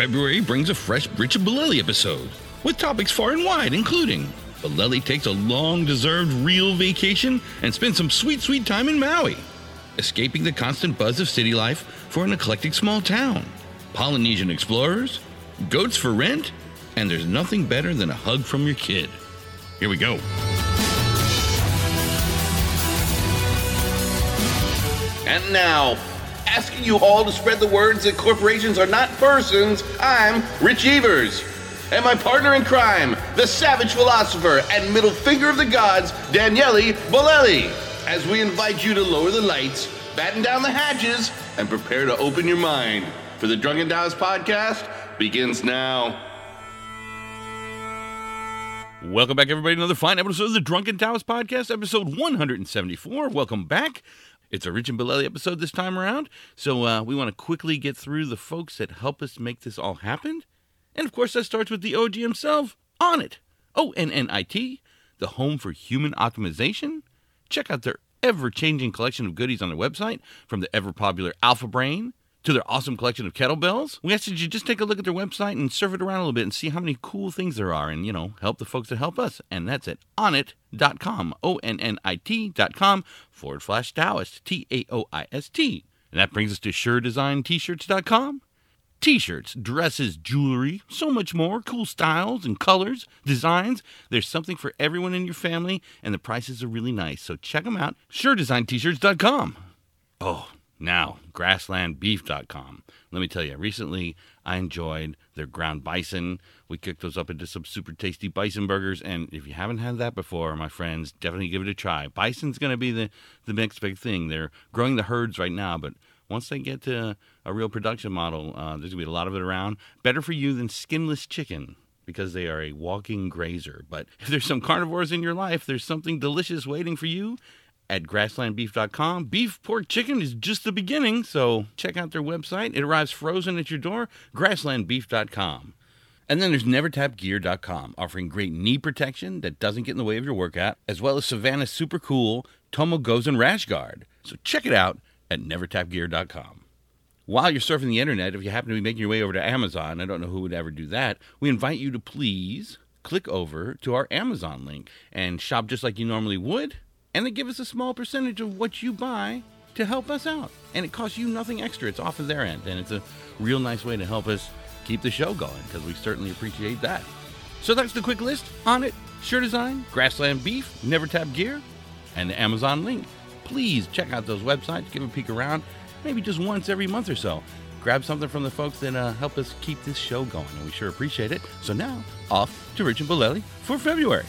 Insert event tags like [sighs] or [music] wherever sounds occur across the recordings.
February brings a fresh Richard Bolelli episode with topics far and wide, including Bolelli takes a long deserved real vacation and spends some sweet, sweet time in Maui, escaping the constant buzz of city life for an eclectic small town, Polynesian explorers, goats for rent, and there's nothing better than a hug from your kid. Here we go. And now, asking you all to spread the words that corporations are not persons, I'm Rich Evers. And my partner in crime, the savage philosopher and middle finger of the gods, Daniele Bolelli, as we invite you to lower the lights, batten down the hatches, and prepare to open your mind. For the Drunken Taoist podcast begins now. Welcome back, everybody, to another fine episode of the Drunken Taoist Podcast, episode 174. Welcome back. It's a Rich and Bolelli episode this time around, so uh, we want to quickly get through the folks that help us make this all happen. And of course, that starts with the OG himself, Onnit. Oh, and NIT, the home for human optimization. Check out their ever changing collection of goodies on their website, from the ever popular Alpha Brain to their awesome collection of kettlebells. We ask that you just take a look at their website and surf it around a little bit and see how many cool things there are and, you know, help the folks that help us. And that's at onit.com, O N N I T.com forward slash Taoist, T A O I S T. And that brings us to SureDesignT-shirts.com. T-shirts, dresses, jewelry, so much more, cool styles and colors, designs. There's something for everyone in your family, and the prices are really nice. So check them out. SureDesignT-shirts.com. Oh, now, grasslandbeef.com. Let me tell you, recently I enjoyed their ground bison. We cooked those up into some super tasty bison burgers, and if you haven't had that before, my friends, definitely give it a try. Bison's going to be the, the next big thing. They're growing the herds right now, but once they get to a real production model, uh, there's going to be a lot of it around. Better for you than skinless chicken because they are a walking grazer. But if there's some carnivores in your life, there's something delicious waiting for you at grasslandbeef.com. Beef, pork, chicken is just the beginning, so check out their website. It arrives frozen at your door, grasslandbeef.com. And then there's nevertapgear.com, offering great knee protection that doesn't get in the way of your workout, as well as Savannah's super cool Tomoe Gozen Rash Guard. So check it out at nevertapgear.com. While you're surfing the internet, if you happen to be making your way over to Amazon, I don't know who would ever do that, we invite you to please click over to our Amazon link and shop just like you normally would and they give us a small percentage of what you buy to help us out. And it costs you nothing extra. It's off of their end. And it's a real nice way to help us keep the show going because we certainly appreciate that. So that's the quick list Onnit. Sure Design, Grassland Beef, Never Tap Gear, and the Amazon link. Please check out those websites, give a peek around, maybe just once every month or so. Grab something from the folks that uh, help us keep this show going, and we sure appreciate it. So now, off to Rich and Bolelli for February.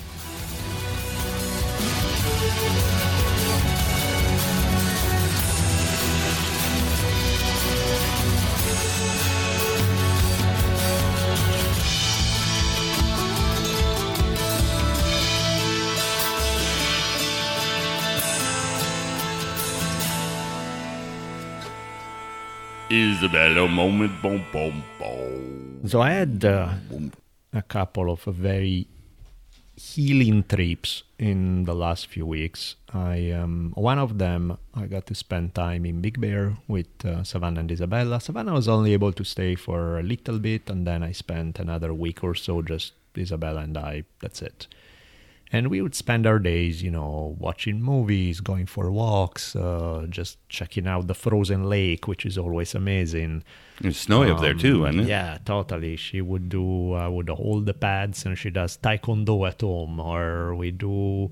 Isabella moment, boom, boom, boom. So I had uh, a couple of very healing trips in the last few weeks. I um, one of them I got to spend time in Big Bear with uh, Savannah and Isabella. Savannah was only able to stay for a little bit, and then I spent another week or so just Isabella and I. That's it. And we would spend our days, you know, watching movies, going for walks, uh, just checking out the frozen lake, which is always amazing. It's snowy up there too, isn't it? Um, Yeah, totally. She would do uh, would hold the pads, and she does taekwondo at home, or we do,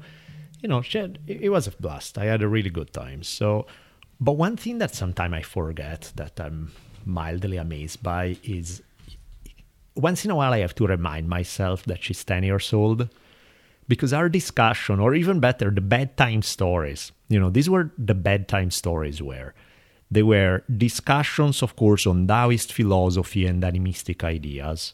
you know, she had, it it was a blast. I had a really good time. So, but one thing that sometimes I forget that I'm mildly amazed by is once in a while I have to remind myself that she's ten years old because our discussion, or even better, the bedtime stories, you know, these were the bedtime stories where they were discussions, of course, on Taoist philosophy and animistic ideas.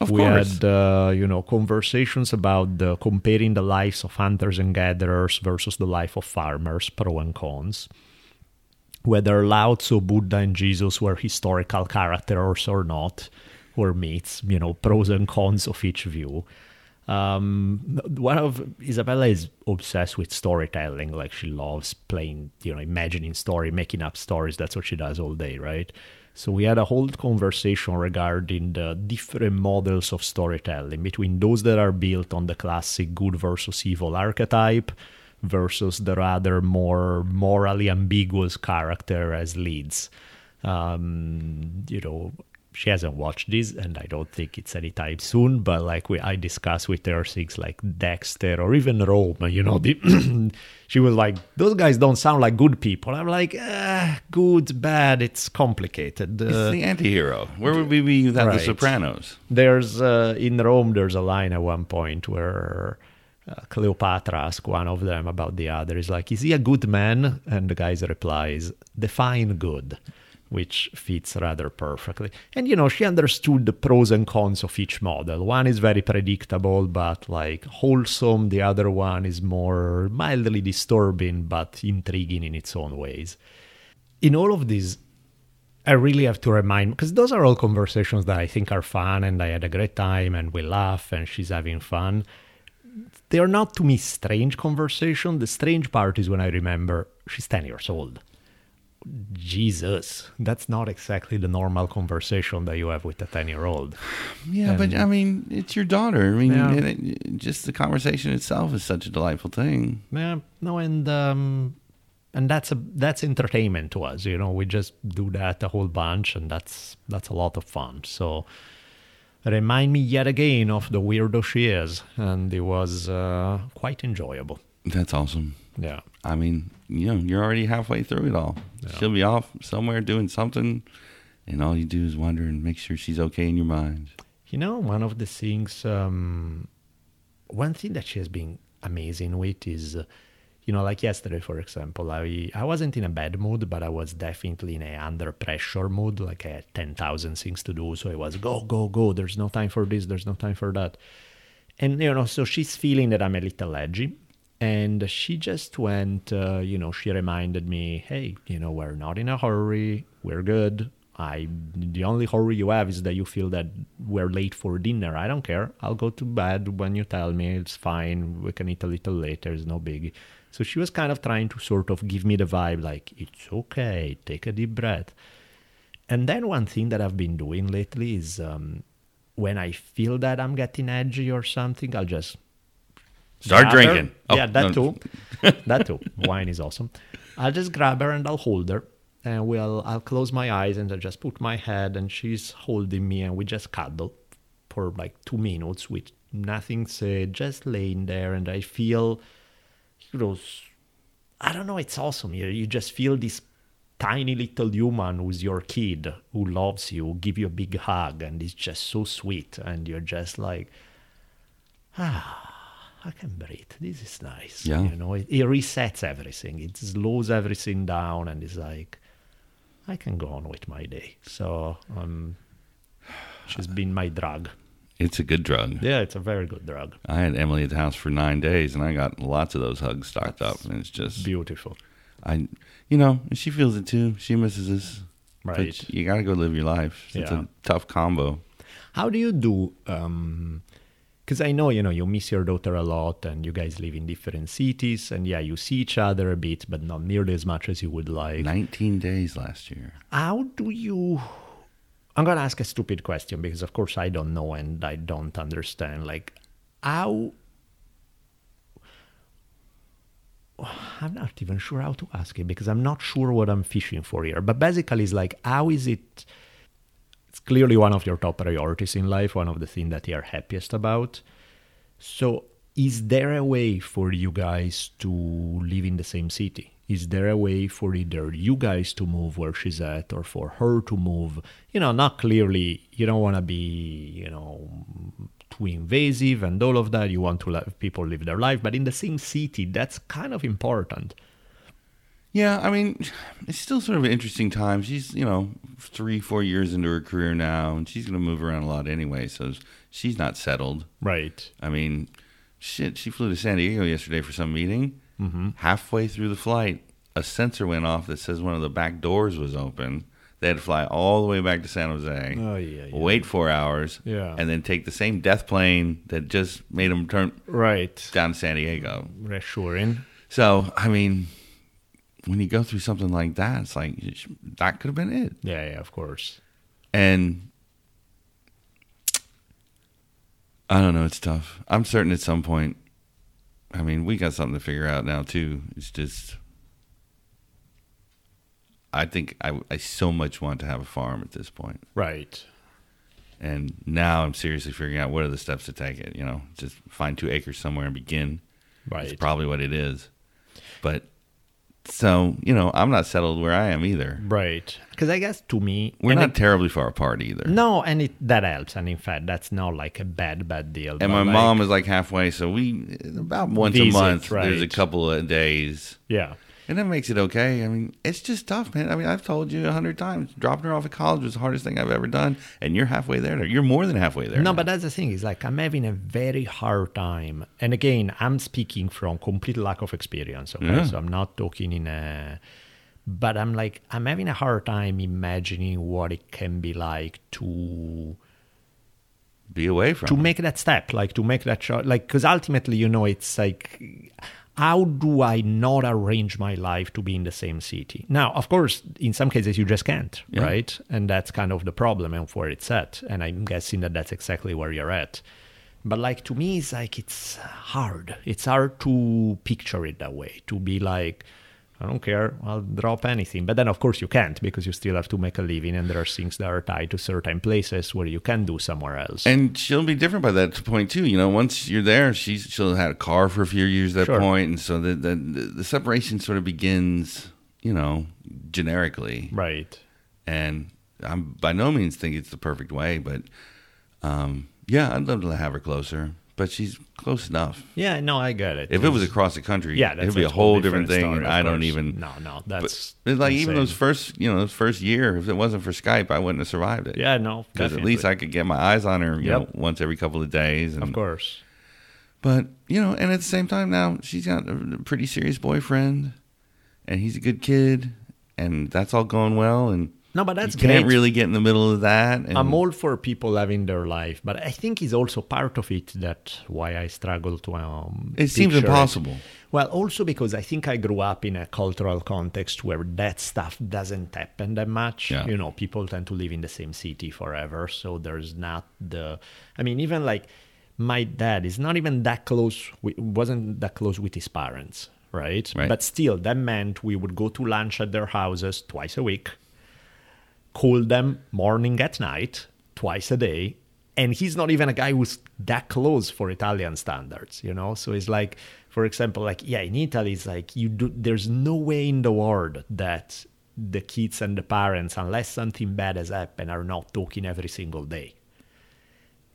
Of we course. had, uh, you know, conversations about the, comparing the lives of hunters and gatherers versus the life of farmers, pro and cons. Whether Lao Tzu, Buddha, and Jesus were historical characters or not, were myths, you know, pros and cons of each view. Um, one of Isabella is obsessed with storytelling. Like she loves playing, you know, imagining story, making up stories. That's what she does all day, right? So we had a whole conversation regarding the different models of storytelling between those that are built on the classic good versus evil archetype versus the rather more morally ambiguous character as leads. Um, you know, she hasn't watched this, and I don't think it's anytime soon. But like we, I discuss with her things like Dexter or even Rome. You know, the, [clears throat] she was like, "Those guys don't sound like good people." I'm like, ah, "Good, bad. It's complicated." It's Uh, the anti-hero. Where would we be without the Sopranos? there's uh, in Rome. There's a line at one point where. Uh, Cleopatra asks one of them about the other. Is like, is he a good man? And the guy's replies, define good, which fits rather perfectly. And you know, she understood the pros and cons of each model. One is very predictable but like wholesome. The other one is more mildly disturbing but intriguing in its own ways. In all of these I really have to remind because those are all conversations that I think are fun and I had a great time and we laugh and she's having fun. They are not to me strange conversation. The strange part is when I remember she's 10 years old. Jesus, that's not exactly the normal conversation that you have with a 10 year old. Yeah, but I mean, it's your daughter. I mean, Yeah. it- it- just the conversation itself is such a delightful thing. Yeah, no, and um, and that's a that's entertainment to us. You know, we just do that a whole bunch, and that's that's a lot of fun. So remind me yet again of the weirdo she is, and it was uh, quite enjoyable. That's awesome. Yeah, I mean, you know, you're already halfway through it all. She'll be off somewhere doing something, and all you do is wonder and make sure she's okay in your mind. you know, one of the things, um, one thing that she has been amazing with is. Uh, you know, like yesterday, for example, I I wasn't in a bad mood, but I was definitely in a under pressure mood. Like I had ten thousand things to do, so I was go go go. There's no time for this. There's no time for that. And you know, so she's feeling that I'm a little edgy, and she just went. Uh, you know, she reminded me, hey, you know, we're not in a hurry. We're good. I the only hurry you have is that you feel that we're late for dinner. I don't care. I'll go to bed when you tell me. It's fine. We can eat a little later. It's no biggie. So she was kind of trying to sort of give me the vibe like it's okay. Take a deep breath. And then one thing that I've been doing lately is um, when I feel that I'm getting edgy or something, I'll just Start grab drinking. Oh, yeah, that no. too. [laughs] that too. Wine is awesome. I'll just grab her and I'll hold her. And we'll I'll close my eyes and I'll just put my head and she's holding me and we just cuddle for like two minutes with nothing said, just laying there and I feel you know I don't know, it's awesome. You you just feel this tiny little human who's your kid who loves you, give you a big hug and it's just so sweet and you're just like ah. I can breathe. This is nice. Yeah. You know, it, it resets everything. It slows everything down and it's like, I can go on with my day. So, um, she's been my drug. It's a good drug. Yeah, it's a very good drug. I had Emily at the house for nine days, and I got lots of those hugs stocked up, and it's just Beautiful. I, you know, she feels it too. She misses us. Right. But you got to go live your life. It's Yeah. a tough combo. How do you do? Because I know you know you miss your daughter a lot, and you guys live in different cities, and yeah, you see each other a bit, but not nearly as much as you would like. 19 days last year. How do you? I'm gonna ask a stupid question because, of course, I don't know and I don't understand. Like, how? I'm not even sure how to ask it because I'm not sure what I'm fishing for here. But basically, it's like, how is it? Clearly one of your top priorities in life, one of the things that you're happiest about. So, is there a way for you guys to live in the same city? Is there a way for either you guys to move where she's at or for her to move? You know, not clearly, you don't want to be, you know, too invasive and all of that. You want to let people live their life, but in the same city, that's kind of important. Yeah, I mean, it's still sort of an interesting time. She's, you know, three, four years into her career now, and she's going to move around a lot anyway, so she's not settled. Right. I mean, shit, she flew to San Diego yesterday for some meeting. Mm-hmm. Halfway through the flight, a sensor went off that says one of the back doors was open. They had to fly all the way back to San Jose, Oh, yeah, yeah. wait four hours, Yeah. and then take the same death plane that just made them turn Right. down to San Diego. Reassuring. So, I mean, when you go through something like that, it's like that could have been it. Yeah, yeah, of course. And I don't know, it's tough. I'm certain at some point, I mean, we got something to figure out now, too. It's just, I think I, I so much want to have a farm at this point. Right. And now I'm seriously figuring out what are the steps to take it. You know, just find two acres somewhere and begin. Right. It's probably what it is. But so, you know, I'm not settled where I am either. Right. Because I guess to me, We're not it- terribly far apart either. no, and it that helps. And in fact, that's not like a bad, bad deal. And my like- mom is like halfway, so we about once Visit, a month. There's a couple of days, yeah, and that makes it okay. I mean, it's just tough, man. I mean, I've told you a hundred times, dropping her off at college was the hardest thing I've ever done, and you're halfway there. You're more than halfway there. no, now. but that's the thing. Is like I'm having a very hard time. And again, I'm speaking from complete lack of experience. Okay, Yeah. so I'm not talking in a. But I'm like I'm having a hard time imagining what it can be like to be away from to her. make that step like to make that shot like because ultimately you know it's like how do i not arrange my life to be in the same city? Now of course in some cases you just can't Yeah. right? And that's kind of the problem and where it's at. And i'm guessing that that's exactly where you're at. But like to me it's like it's hard. It's hard to picture it that way to be like I don't care. I'll drop anything. But then, of course, you can't because you still have to make a living, and there are things that are tied to certain places where you can do somewhere else. And she'll be different by that point too. You know, once you're there, she's she'll have had a car for a few years at that Sure. point, and so the, the the separation sort of begins. You know, generically, right. and I'm by no means think it's the perfect way, but um, yeah, I'd love to have her closer. But she's close enough. Yeah, no, I get it. If it was across the country, yeah, that's it'd be a whole different thing. story, I don't even. No, no, But that's it's like even those first, you know, those first year. If it wasn't for Skype, I wouldn't have survived it. Yeah, no, because at least I could get my eyes on her, you Yep. know, once every couple of days. And, of course. But you know, and at the same time, now she's got a pretty serious boyfriend, and he's a good kid, and that's all going well. And No, but that's you can't really get in the middle of that. And I'm all for people having their life, but I think it's also part of it that why I struggle to. Um, it seems impossible. Well, also because I think I grew up in a cultural context where that stuff doesn't happen that much. Yeah. You know, people tend to live in the same city forever, so there's not the. I mean, even like my dad is not even that close. Wasn't that close with his parents, right? Right. But still, that meant we would go to lunch at their houses twice a week call them morning at night, twice a day. And he's not even a guy who's that close for Italian standards, you know? So it's like, for example, like, yeah, in Italy, it's like you do, there's no way in the world that the kids and the parents, unless something bad has happened, are not talking every single day.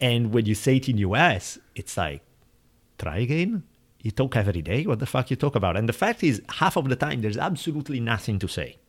And when you say it in US, it's like, try again? You talk every day? What the fuck you talk about? And the fact is, half of the time, there's absolutely nothing to say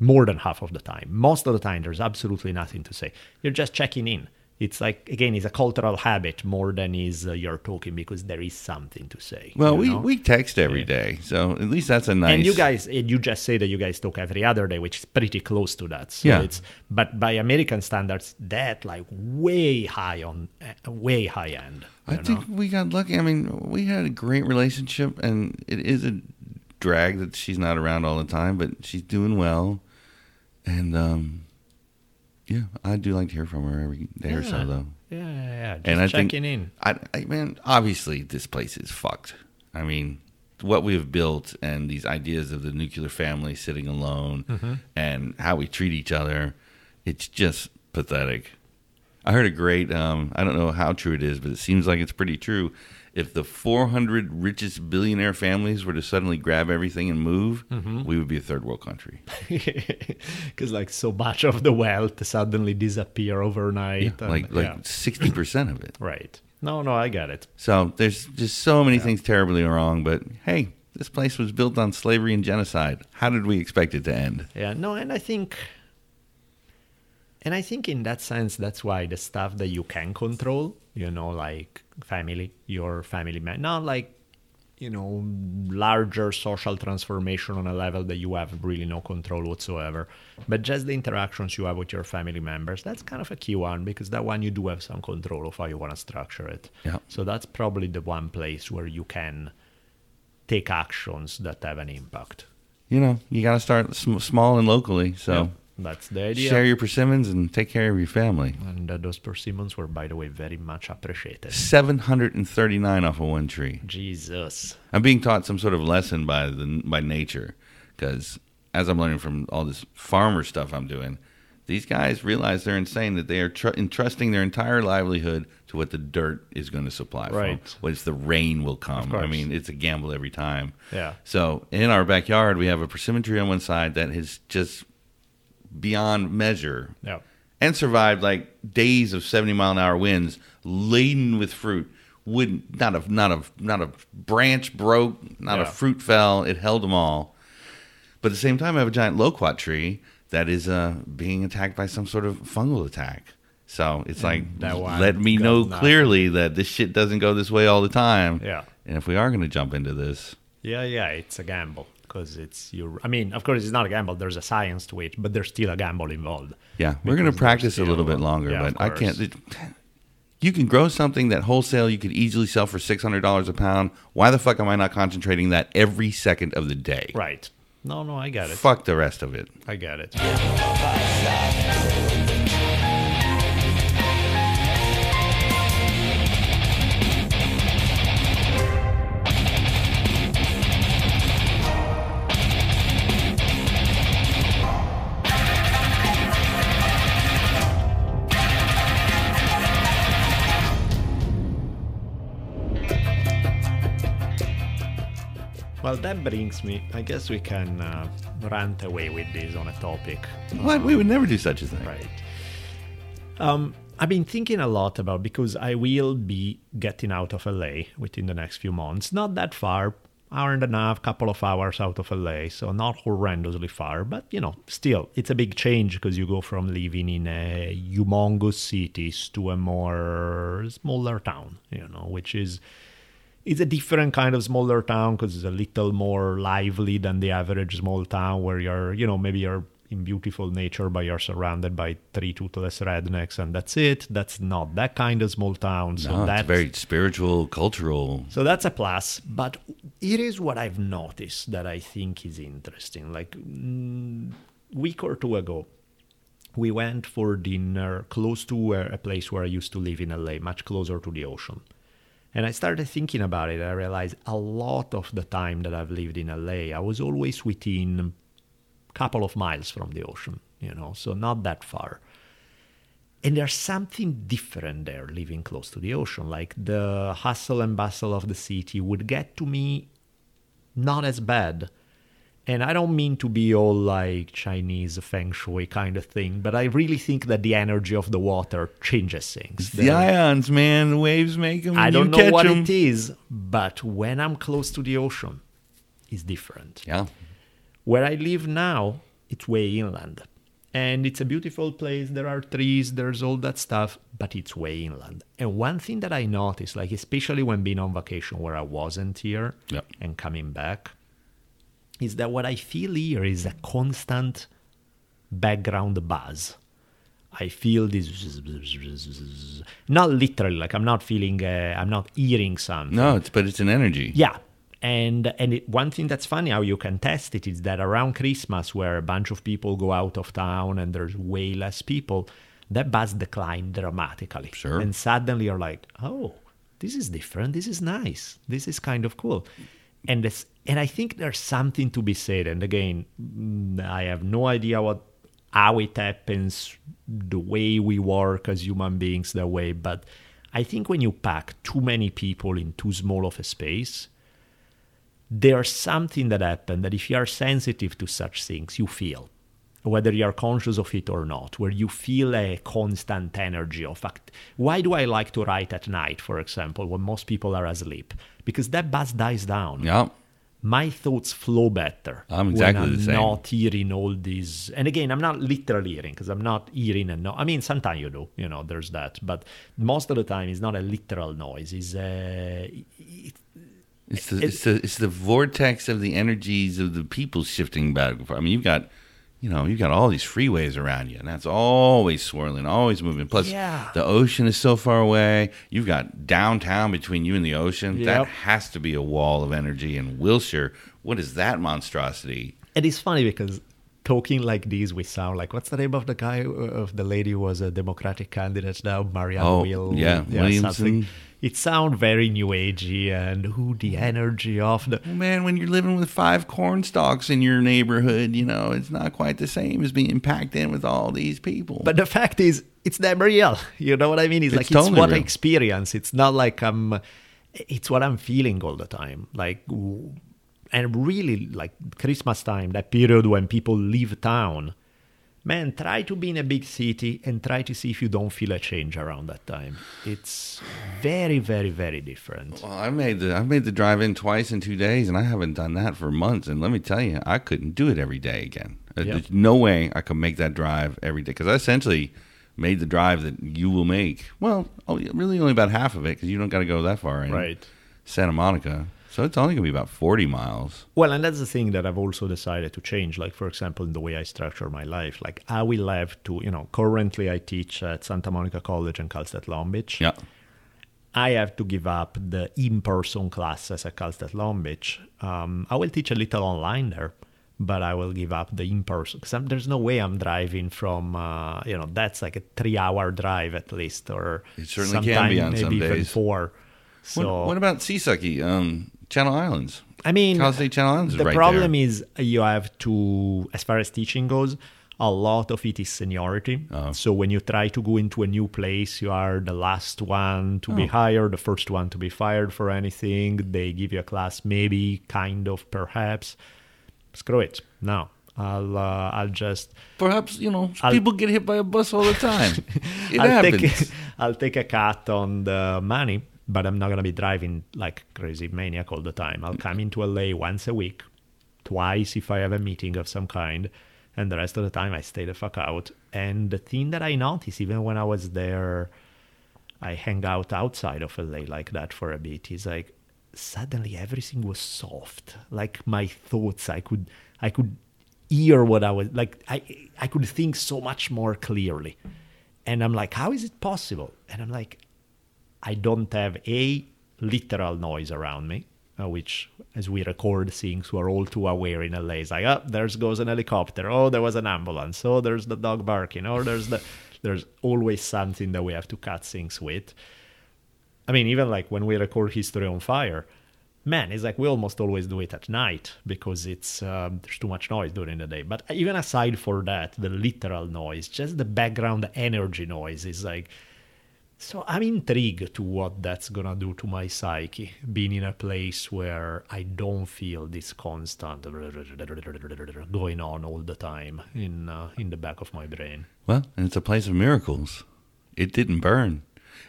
more than half of the time. Most of the time, there's absolutely nothing to say. You're just checking in. It's like again, it's a cultural habit more than is uh, you're talking because there is something to say. Well, we, know? we text every day, so at least that's a nice. and you guys, and you just say that you guys talk every other day, which is pretty close to that. So Yeah. It's but by American standards, that like way high on, uh, way high end. I you think know? we got lucky. I mean, we had a great relationship, and it is a drag that she's not around all the time, but she's doing well. And um, yeah, I do like to hear from her every day or so, though. Yeah, yeah, yeah. Just and I checking think, in. I, I man, obviously this place is fucked. I mean, what we have built and these ideas of the nuclear family sitting alone Mm-hmm. and how we treat each other, it's just pathetic. I heard a great, um, I don't know how true it is, but it seems like it's pretty true. If the 400 richest billionaire families were to suddenly grab everything and move, Mm-hmm. we would be a third world country. [laughs] because like so much of the wealth suddenly disappear overnight. and- like like yeah. 60% of it. [coughs] right. No, no, I got it. So there's just so many things terribly wrong. But hey, this place was built on slavery and genocide. How did we expect it to end? Yeah, no, and I think, and I think in that sense, that's why the stuff that you can control, you know, like family, your family man, not like, you know, larger social transformation on a level that you have really no control whatsoever, but just the interactions you have with your family members. That's kind of a key one because that one you do have some control of how you want to structure it. Yeah. So that's probably the one place where you can take actions that have an impact. You know, you got to start sm- small and locally. So Yeah, that's the idea. share your persimmons and take care of your family. And uh, those persimmons were, by the way, very much appreciated. 739 off of one tree. Jesus. I'm being taught some sort of lesson by the by nature because as I'm learning from all this farmer stuff I'm doing, these guys realize they're insane that they are tr- entrusting their entire livelihood to what the dirt is going to supply Right. from, what the rain will come. I mean, it's a gamble every time. Yeah. So in our backyard, we have a persimmon tree on one side that is just beyond measure Yeah. and survived like days of 70 mile an hour winds laden with fruit. Would not a not a not a branch broke not a fruit fell. It held them all. But at the same time i have a giant loquat tree that is uh, being attacked by some sort of fungal attack. So it's like that one let me know clearly that this shit doesn't go this way all the time. Yeah. and if we are going to jump into this Yeah, yeah, it's a gamble because it's your. I mean, of course, it's not a gamble. There's a science to it, but there's still a gamble involved. Yeah, we're going to practice a little bit longer, yeah, but I can't. It, you can grow something that wholesale you could easily sell for six hundred dollars a pound. Why the fuck am I not concentrating that every second of the day? Right. No, no, I got it. Fuck the rest of it. I got it. Well, that brings me. I guess we can uh, rant away with this on a topic. What? We would never do such a thing. Right. Um, I've been thinking a lot about because I will be getting out of LA within the next few months. Not that far, hour and a half, couple of hours out of LA, so not horrendously far, but you know, still, it's a big change because you go from living in a humongous cities to a more smaller town, you know, which is it's a different kind of smaller town because it's a little more lively than the average small town where you're, you know, maybe you're in beautiful nature, but you're surrounded by three toothless rednecks, and that's it. That's not that kind of small town. So No, that's very spiritual, cultural. so that's a plus. But it is what I've noticed that I think is interesting. Like mm, week or two ago, we went for dinner close to where, a place where I used to live in LA, much closer to the ocean. And I started thinking about it. I realized a lot of the time that I've lived in LA, I was always within a couple of miles from the ocean, you know, so not that far. And there's something different there living close to the ocean. Like the hustle and bustle of the city would get to me not as bad. And I don't mean to be all like Chinese feng shui kind of thing, but I really think that the energy of the water changes things. The ions, man, the waves make them. I don't know what 'em. it is, but when I'm close to the ocean, it's different. Yeah, Where I live now, it's way inland. And it's a beautiful place. There are trees, there's all that stuff, but it's way inland. And one thing that I noticed, like especially when being on vacation where I wasn't here Yep. and coming back, is that what I feel here is a constant background buzz. I feel this, not literally, like I'm not feeling, uh, I'm not hearing something. no, it's but it's an energy. Yeah. And and it, one thing that's funny how you can test it is that around Christmas, where a bunch of people go out of town and there's way less people, that buzz declined dramatically. Sure. And suddenly you're like, oh, this is different. This is nice. This is kind of cool. And this, and I think there's something to be said. And again, mm, I have no idea what how it happens, the way we work as human beings that way. But I think when you pack too many people in too small of a space, there's something that happens that if you are sensitive to such things, you feel. whether you're conscious of it or not, where you feel a constant energy of fact. Why do I like to write at night, for example, when most people are asleep? Because that buzz dies down. Yeah. My thoughts flow better. I'm exactly when I'm the same. not hearing all these. And again, I'm not literally hearing because I'm not hearing and no. I mean, sometimes you do, you know, there's that. But most of the time, it's not a literal noise. It's a. It, It's the, It- it's the it's the vortex of the energies of the people shifting back. I mean, you've got, you know, you've got all these freeways around you, and that's always swirling, always moving. Plus, Yeah. the ocean is so far away. You've got downtown between you and the ocean. That has to be a wall of energy. And Wilshire, what is that monstrosity? And it's funny because talking like this, we sound like what's the name of the guy uh, of the lady who was a Democratic candidate now, Marianne Oh, Will. yeah, Williamson. something. It sounds very new agey and who the mm. energy of the. Well, man, when you're living with five corn stalks in your neighborhood, you know, it's not quite the same as being packed in with all these people. But the fact is, it's never real. You know what I mean? It's, It's like it's totally what I experience. It's not like I'm. It's what I'm feeling all the time. Like, and really, like Christmas time, that period when people leave town. Man, try to be in a big city and try to see if you don't feel a change around that time. It's very, very, very different. Well, I made the I made the drive in twice in two days, and I haven't done that for months. And let me tell you, I couldn't do it every day again. Uh, Yeah. There's no way I could make that drive every day because I essentially made the drive that you will make. Well, oh, really only about half of it because you don't got to go that far in Right. Santa Monica. So it's only gonna be about forty miles. Well, and that's the thing that I've also decided to change. Like, for example, in the way I structure my life. Like, I will have to, you know, currently I teach at Santa Monica College and Cal State Long Beach. Yeah. I have to give up the in person classes at Cal State Long Beach. Um, I will teach a little online there, but I will give up the in person because there's no way I'm driving from, uh, you know, that's like a three hour drive at least, or It certainly can be on maybe some even days. four. What, So, what about Seasucky, um, Channel Islands? I mean, Cal State Channel Islands is the right problem there. is you have to, as far as teaching goes, a lot of it is seniority. Oh. So when you try to go into a new place, you are the last one to be Oh. hired, the first one to be fired for anything. They give you a class, maybe, kind of, perhaps. Screw it. No, I'll uh, I'll just Perhaps you know I'll- people get hit by a bus all the time. [laughs] It I'll happens. take [laughs] I'll take a cut on the money, but I'm not gonna be driving like crazy maniac all the time. I'll come into LA once a week, twice if I have a meeting of some kind, and the rest of the time I stay the fuck out. And the thing that I noticed, even when I was there, I hang out outside of LA like that for a bit. Is like suddenly everything was soft. Like my thoughts, I could I could hear what I was like. I I could think so much more clearly. And I'm like, how is it possible? And I'm like, I don't have a literal noise around me, uh, which, as we record things, we're all too aware in LA. It's like, oh, there's goes an helicopter. Oh, there was an ambulance. Oh, there's the dog barking. Or there's the, [laughs] there's always something that we have to cut things with. I mean, even like when we record History on Fire, man, it's like we almost always do it at night because it's um, there's too much noise during the day. But even aside for that, the literal noise, just the background energy noise is like. So I'm intrigued to what that's gonna do to my psyche, being in a place where I don't feel this constant going on all the time in uh, in the back of my brain. Well, and it's a place of miracles. It didn't burn.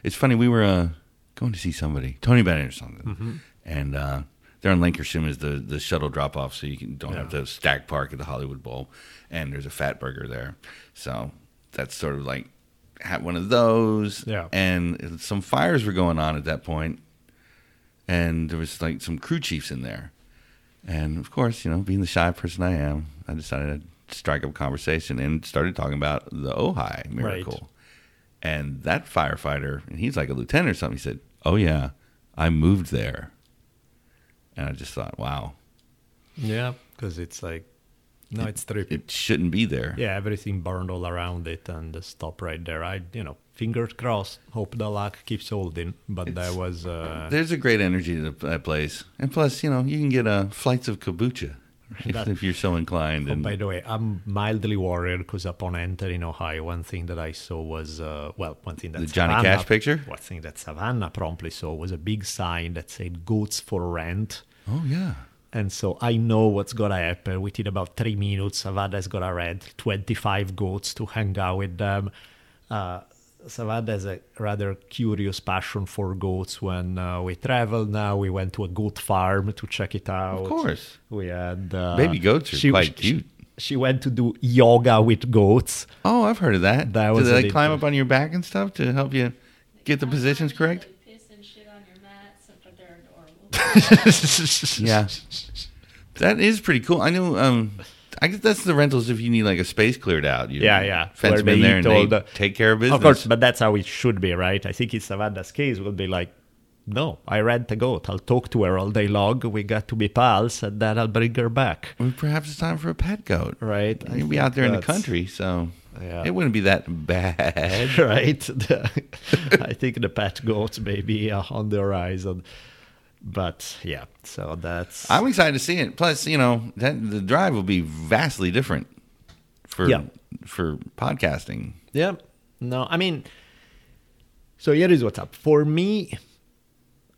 It's funny. We were uh, going to see somebody, Tony Bennett or something, Mm-hmm. and uh, they're on Lankershim is the the shuttle drop off, so you can, don't have to stack park at the Hollywood Bowl, and there's a Fatburger there, so that's sort of like had one of those. Yeah. and some fires were going on at that point, and there was like some crew chiefs in there, and of course, you know, being the shy person I am, I decided to strike up a conversation and started talking about the Ojai miracle. And that firefighter, and he's like a lieutenant or something, he said, Oh, yeah, I moved there. And I just thought, wow, Yeah, because it's like, no, it's trippy. it shouldn't be there. yeah, everything burned all around it and stop right there. I, you know, fingers crossed. Hope the luck keeps holding. But that was, uh, There's a great energy to that place. And plus, you know, you can get uh, flights of kombucha [laughs] if, That- if you're so inclined. Oh, And by the way, I'm mildly worried because upon entering Ojai, one thing that I saw was, uh, well, one thing that The Johnny Savannah- Cash picture? One thing that Savannah promptly saw was a big sign that said "Goats for Rent." oh, yeah. And so I know what's gonna happen. Within about three minutes, Savannah's gonna rent 25 goats to hang out with them. Uh, Savannah has a rather curious passion for goats. When uh, we travel now, we went to a goat farm to check it out. Of course. We had uh, Baby goats are quite cute. She went to do yoga with goats. Oh, I've heard of that. That Do was they an climb up on your back and stuff to help you get the positions correct? They piss and shit on your mats, but they're adorable. [laughs] Yeah. That is pretty cool. I know. Um, I guess that's the rentals if you need like a space cleared out. You Yeah, yeah. Fence them there and they the- take care of business. Of course, but that's how it should be, right? I think in Savannah's case, we'll be like, no, I rent a goat. I'll talk to her all day long. We got to be pals, and then I'll bring her back. Well, perhaps it's time for a pet goat. Right? I You'll be out there in the country, so Yeah. it wouldn't be that bad. [laughs] right? [laughs] I think the pet goats may be uh, on the horizon. But yeah, so that's. I'm excited to see it. Plus, you know, that the drive will be vastly different for Yeah. for podcasting. Yeah. No, I mean, so here is what's up. For me,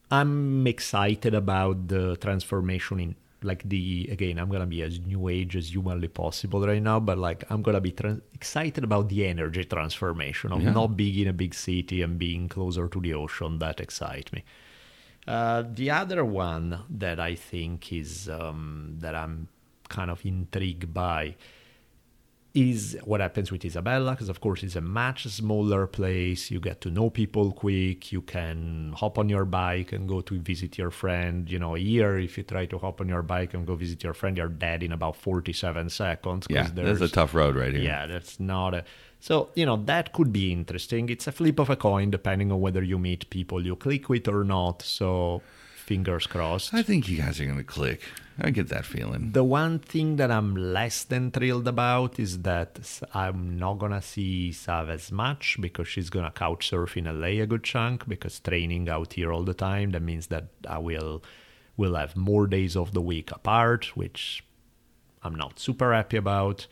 I'm excited about the transformation in like the again. I'm gonna be as new age as humanly possible right now, but like I'm gonna be excited about the energy transformation of Yeah. not being in a big city and being closer to the ocean. That excites me. Uh, the other one that I think is um, that I'm kind of intrigued by is what happens with Isabella, because of course it's a much smaller place. You get to know people quick. You can hop on your bike and go to visit your friend. You know, here if you try to hop on your bike and go visit your friend, you're dead in about 47 seconds. Yeah, that's a tough road right here. yeah, that's not a. So, you know, that could be interesting. It's a flip of a coin depending on whether you meet people you click with or not. So, fingers crossed. I think you guys are going to click. I get that feeling. The one thing that I'm less than thrilled about is that I'm not gonna see Sav as much because she's gonna couch surf in LA a good chunk because training out here all the time. That means that I will will have more days of the week apart, which I'm not super happy about.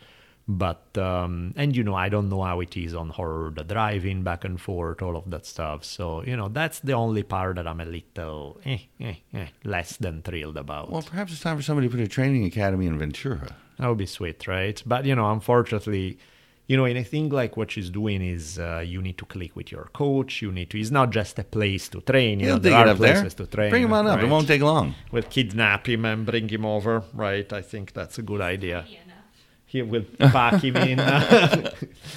But um, and you know I don't know how it is on horror the driving back and forth, all of that stuff. So you know that's the only part that I'm a little eh, eh, eh, less than thrilled about. Well, perhaps it's time for somebody to put a training academy in Ventura. That would be sweet, right? But you know, unfortunately, you know, and I think like what she's doing is uh, you need to click with your coach. You need to. It's not just a place to train. You He'll know, there are up there. places to train. Bring him on up. It won't take long. We'll kidnap him and bring him over, right? I think that's a good idea. Enough. He will pack him in uh,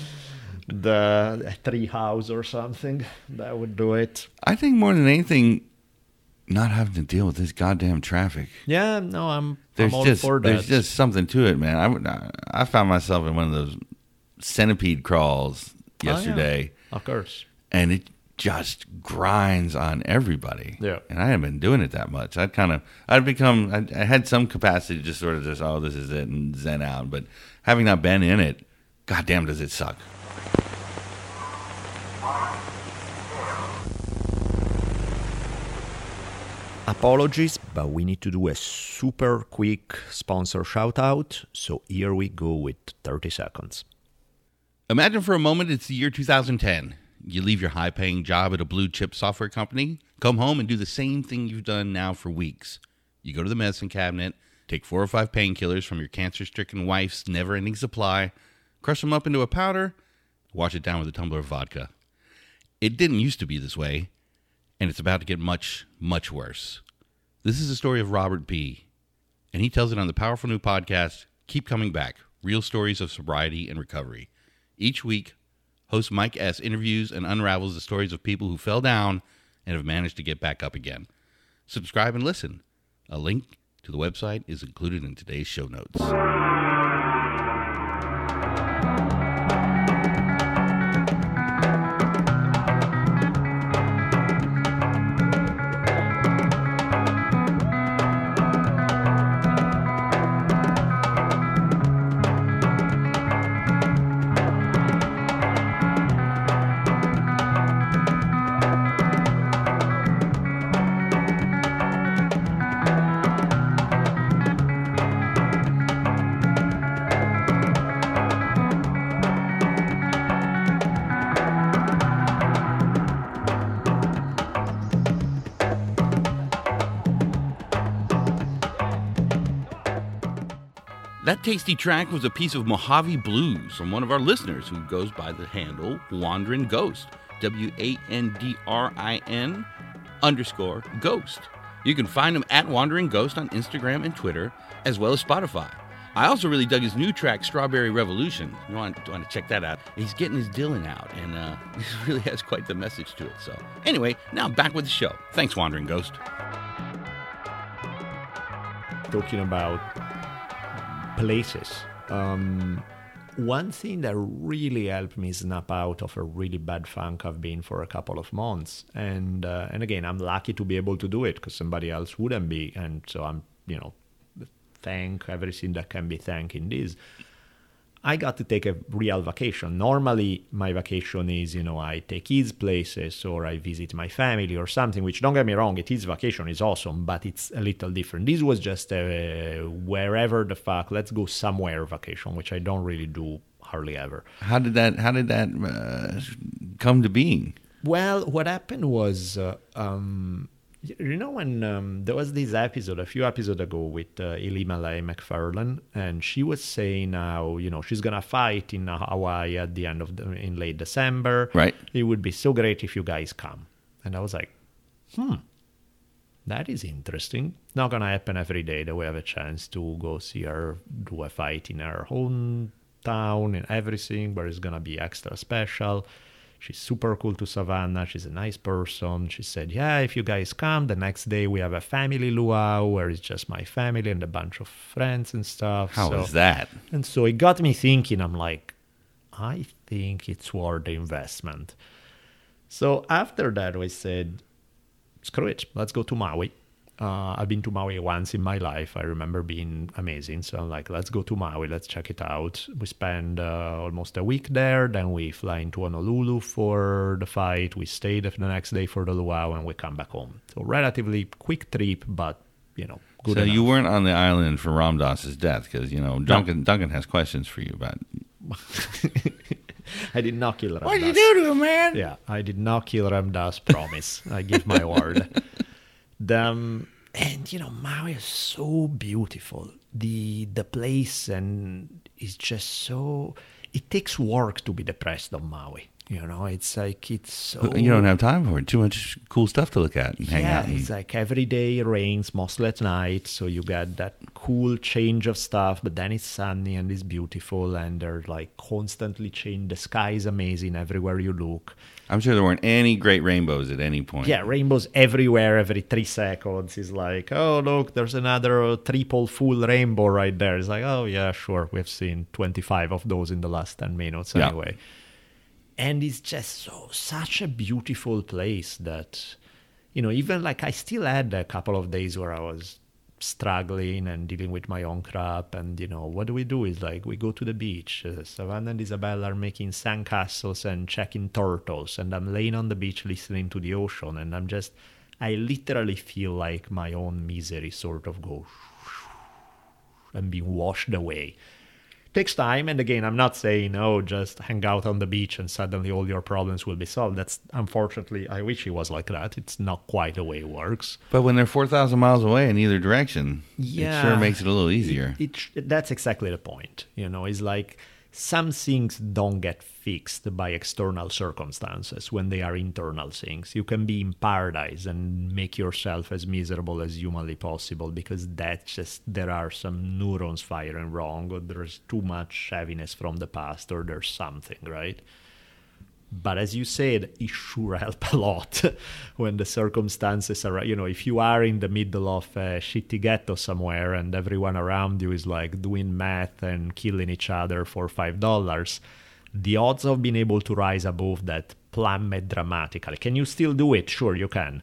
[laughs] the tree house or something. That would do it. I think more than anything, not having to deal with this goddamn traffic. Yeah, no, I'm. There's I'm all just there's just something to it, man. I would- I, I found myself in one of those centipede crawls Oh, yeah. yesterday, of course. and it just grinds on everybody. Yeah. and I hadn't been doing it that much. I'd kind of I'd become I, I had some capacity to just sort of just oh this is it and zen out, but having not been in it, goddamn does it suck. Apologies, but we need to do a super quick sponsor shout out. So here we go with 30 seconds. Imagine for a moment it's the year 2010. You leave your high paying job at a blue chip software company, come home and do the same thing you've done now for weeks. You go to the medicine cabinet, take four or five painkillers from your cancer stricken wife's never ending supply, crush them up into a powder, wash it down with a tumbler of vodka. It didn't used to be this way, and it's about to get much, much worse. This is the story of Robert B., and he tells it on the powerful new podcast, Keep Coming Back Real Stories of Sobriety and Recovery. Each week, host Mike S. interviews and unravels the stories of people who fell down and have managed to get back up again. Subscribe and listen. A link to the website is included in today's show notes. Tasty track was a piece of Mojave Blues from one of our listeners who goes by the handle Wandering Ghost. W A N D R I N underscore ghost. You can find him at Wandering Ghost on Instagram and Twitter, as well as Spotify. I also really dug his new track, Strawberry Revolution. You want, want to check that out. He's getting his Dylan out, and uh, [laughs] he really has quite the message to it. So, anyway, now back with the show. Thanks, Wandering Ghost. talking about places. Um, one thing that really helped me snap out of a really bad funk I've been for a couple of months, and uh, and again, I'm lucky to be able to do it because somebody else wouldn't be, and so I'm you know thank everything that can be thanked in this. I got to take a real vacation. Normally, my vacation is, you know, I take kids places or I visit my family or something, which don't get me wrong, it is vacation, is awesome, but it's a little different. This was just a wherever the fuck, let's go somewhere vacation, which I don't really do hardly ever. How did that? How did that uh, come to being? Well, what happened was, uh, um, you know, when um, there was this episode a few episodes ago with uh, Ilima-Lei Macfarlane, and she was saying how you know she's gonna fight in Hawaii at the end of the, in late December. Right. It would be so great if you guys come, and I was like, hmm. That is interesting. Not gonna happen every day that we have a chance to go see her do a fight in her hometown and everything, but it's gonna be extra special. She's super cool to Savannah. She's a nice person. She said, Yeah, if you guys come, the next day we have a family luau where it's just my family and a bunch of friends and stuff. How so, was that? And so it got me thinking, I'm like, I think it's worth the investment. So after that, we said, screw it, let's go to Maui. Uh, I've been to Maui once in my life. I remember being amazing. So I'm like, let's go to Maui, let's check it out. We spend uh, almost a week there. Then we fly into Honolulu for the fight. We stayed the next day for the luau and we come back home. So relatively quick trip, but you know, good so enough. you weren't on the island for Ram Dass's death because you know Duncan. Duncan has questions for you about. [laughs] I did not kill Ram Dass. What did you do to him, man? Yeah, I did not kill Ram Dass. Promise. I give my word. [laughs] The, and you know, Maui is so beautiful. The the place and is just so. It takes work to be depressed on Maui. You know, it's like it's so. You don't have time for it. Too much cool stuff to look at and hang yeah, out. And, it's like every day it rains, mostly at night, so you get that cool change of stuff. But then it's sunny and it's beautiful, and they're like constantly changing. The sky is amazing everywhere you look. I'm sure there weren't any great rainbows at any point. Yeah, rainbows everywhere every three seconds. Is like, oh look, there's another triple full rainbow right there. It's like, oh yeah, sure, we've seen 25 of those in the last 10 minutes Yeah. anyway. And it's just so such a beautiful place that, you know, even like I still had a couple of days where I was struggling and dealing with my own crap. And, you know, what do we do is like we go to the beach. Uh, Savannah and Isabella are making sandcastles and checking turtles. And I'm laying on the beach listening to the ocean. And I'm just, I literally feel like my own misery sort of goes and being washed away. Takes time, and again, I'm not saying, oh, just hang out on the beach and suddenly all your problems will be solved. That's unfortunately, I wish it was like that. It's not quite the way it works. But when they're 4,000 miles away in either direction, it sure makes it a little easier. It, it, that's exactly the point. You know, it's like some things don't get fixed by external circumstances when they are internal things. You can be in paradise and make yourself as miserable as humanly possible because that's just there are some neurons firing wrong, or there's too much heaviness from the past, or there's something, right? But as you said, it sure [laughs] help a lot when the circumstances are, you know, if you are in the middle of a shitty ghetto somewhere and everyone around you is like doing math and killing each other for $5, the odds of being able to rise above that plummet dramatically. Can you still do it? Sure, you can.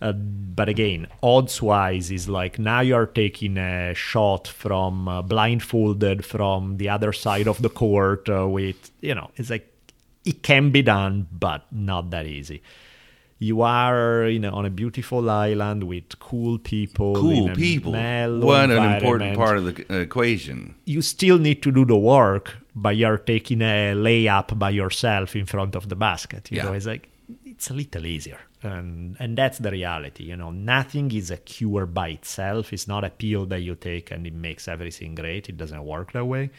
Uh, but again, odds wise, is like now you're taking a shot from uh, blindfolded from the other side of the court uh, with, you know, it's like it can be done, but not that easy. You are you know, on a beautiful island with cool people. Cool people. What an important part of the uh, equation. You still need to do the work, but you're taking a layup by yourself in front of the basket. You Yeah. know, it's like it's a little easier. And and that's the reality, you know. Nothing is a cure by itself. It's not a pill that you take and it makes everything great. It doesn't work that way.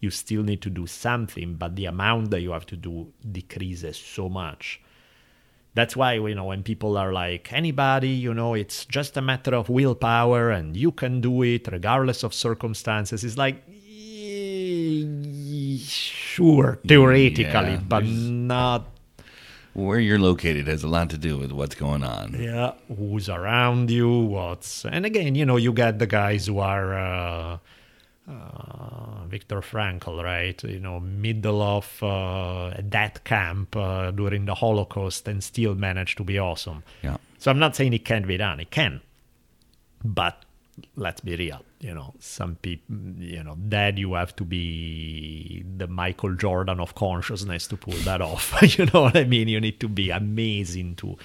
You still need to do something, but the amount that you have to do decreases so much. That's why you know when people are like anybody, you know, it's just a matter of willpower and you can do it regardless of circumstances. It's like "Eh, sure theoretically, Yeah, but not Where you're located has a lot to do with what's going on. yeah who's around you what's and again you know you get the guys who are uh, uh, Viktor Frankl, right? You know, middle of uh, death camp uh, during the Holocaust and still managed to be awesome. Yeah. So I'm not saying it can't be done. It can, but let's be real. You know, some people, you know, that you have to be the Michael Jordan of consciousness to pull that off. [laughs] you know what I mean? You need to be amazing to.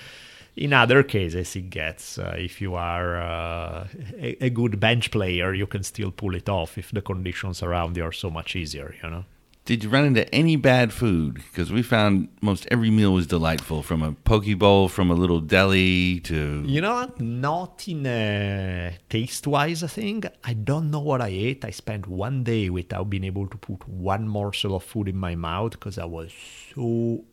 In other cases, it gets uh, if you are uh, a, a good bench player, you can still pull it off if the conditions around you are so much easier. You know. Did you run into any bad food? Because we found most every meal was delightful, from a poke bowl, from a little deli to You know what? Not in a taste wise thing. I don't know what I ate. I spent one day without being able to put one morsel of food in my mouth because I was so.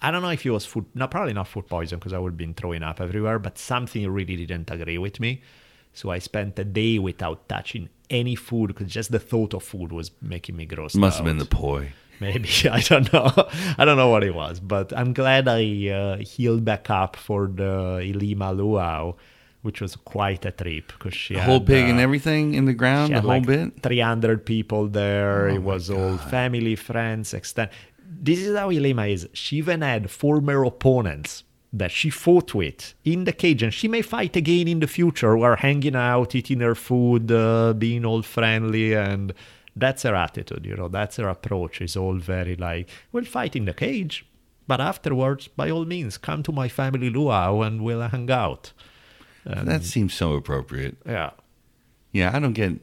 I don't know if it was food. No, probably not food poison because I would have been throwing up everywhere, but something really didn't agree with me. So I spent a day without touching any food because just the thought of food was making me gross. must have been the poi. Maybe [laughs] I don't know. I don't know what it was, but I'm glad I uh, healed back up for the Ilima Luau, which was quite a trip because she The had, whole pig uh, and everything in the ground, the whole like bit. 300 people there. Oh it was all family, friends, extend. This is how Ilima is. She even had former opponents that she fought with in the cage, and she may fight again in the future. Who are hanging out, eating her food, uh, being all friendly, and that's her attitude. You know, that's her approach. Is all very like, we'll fight in the cage, but afterwards, by all means, come to my family luau and we'll hang out. that seems so appropriate. Yeah. Yeah, I don't get,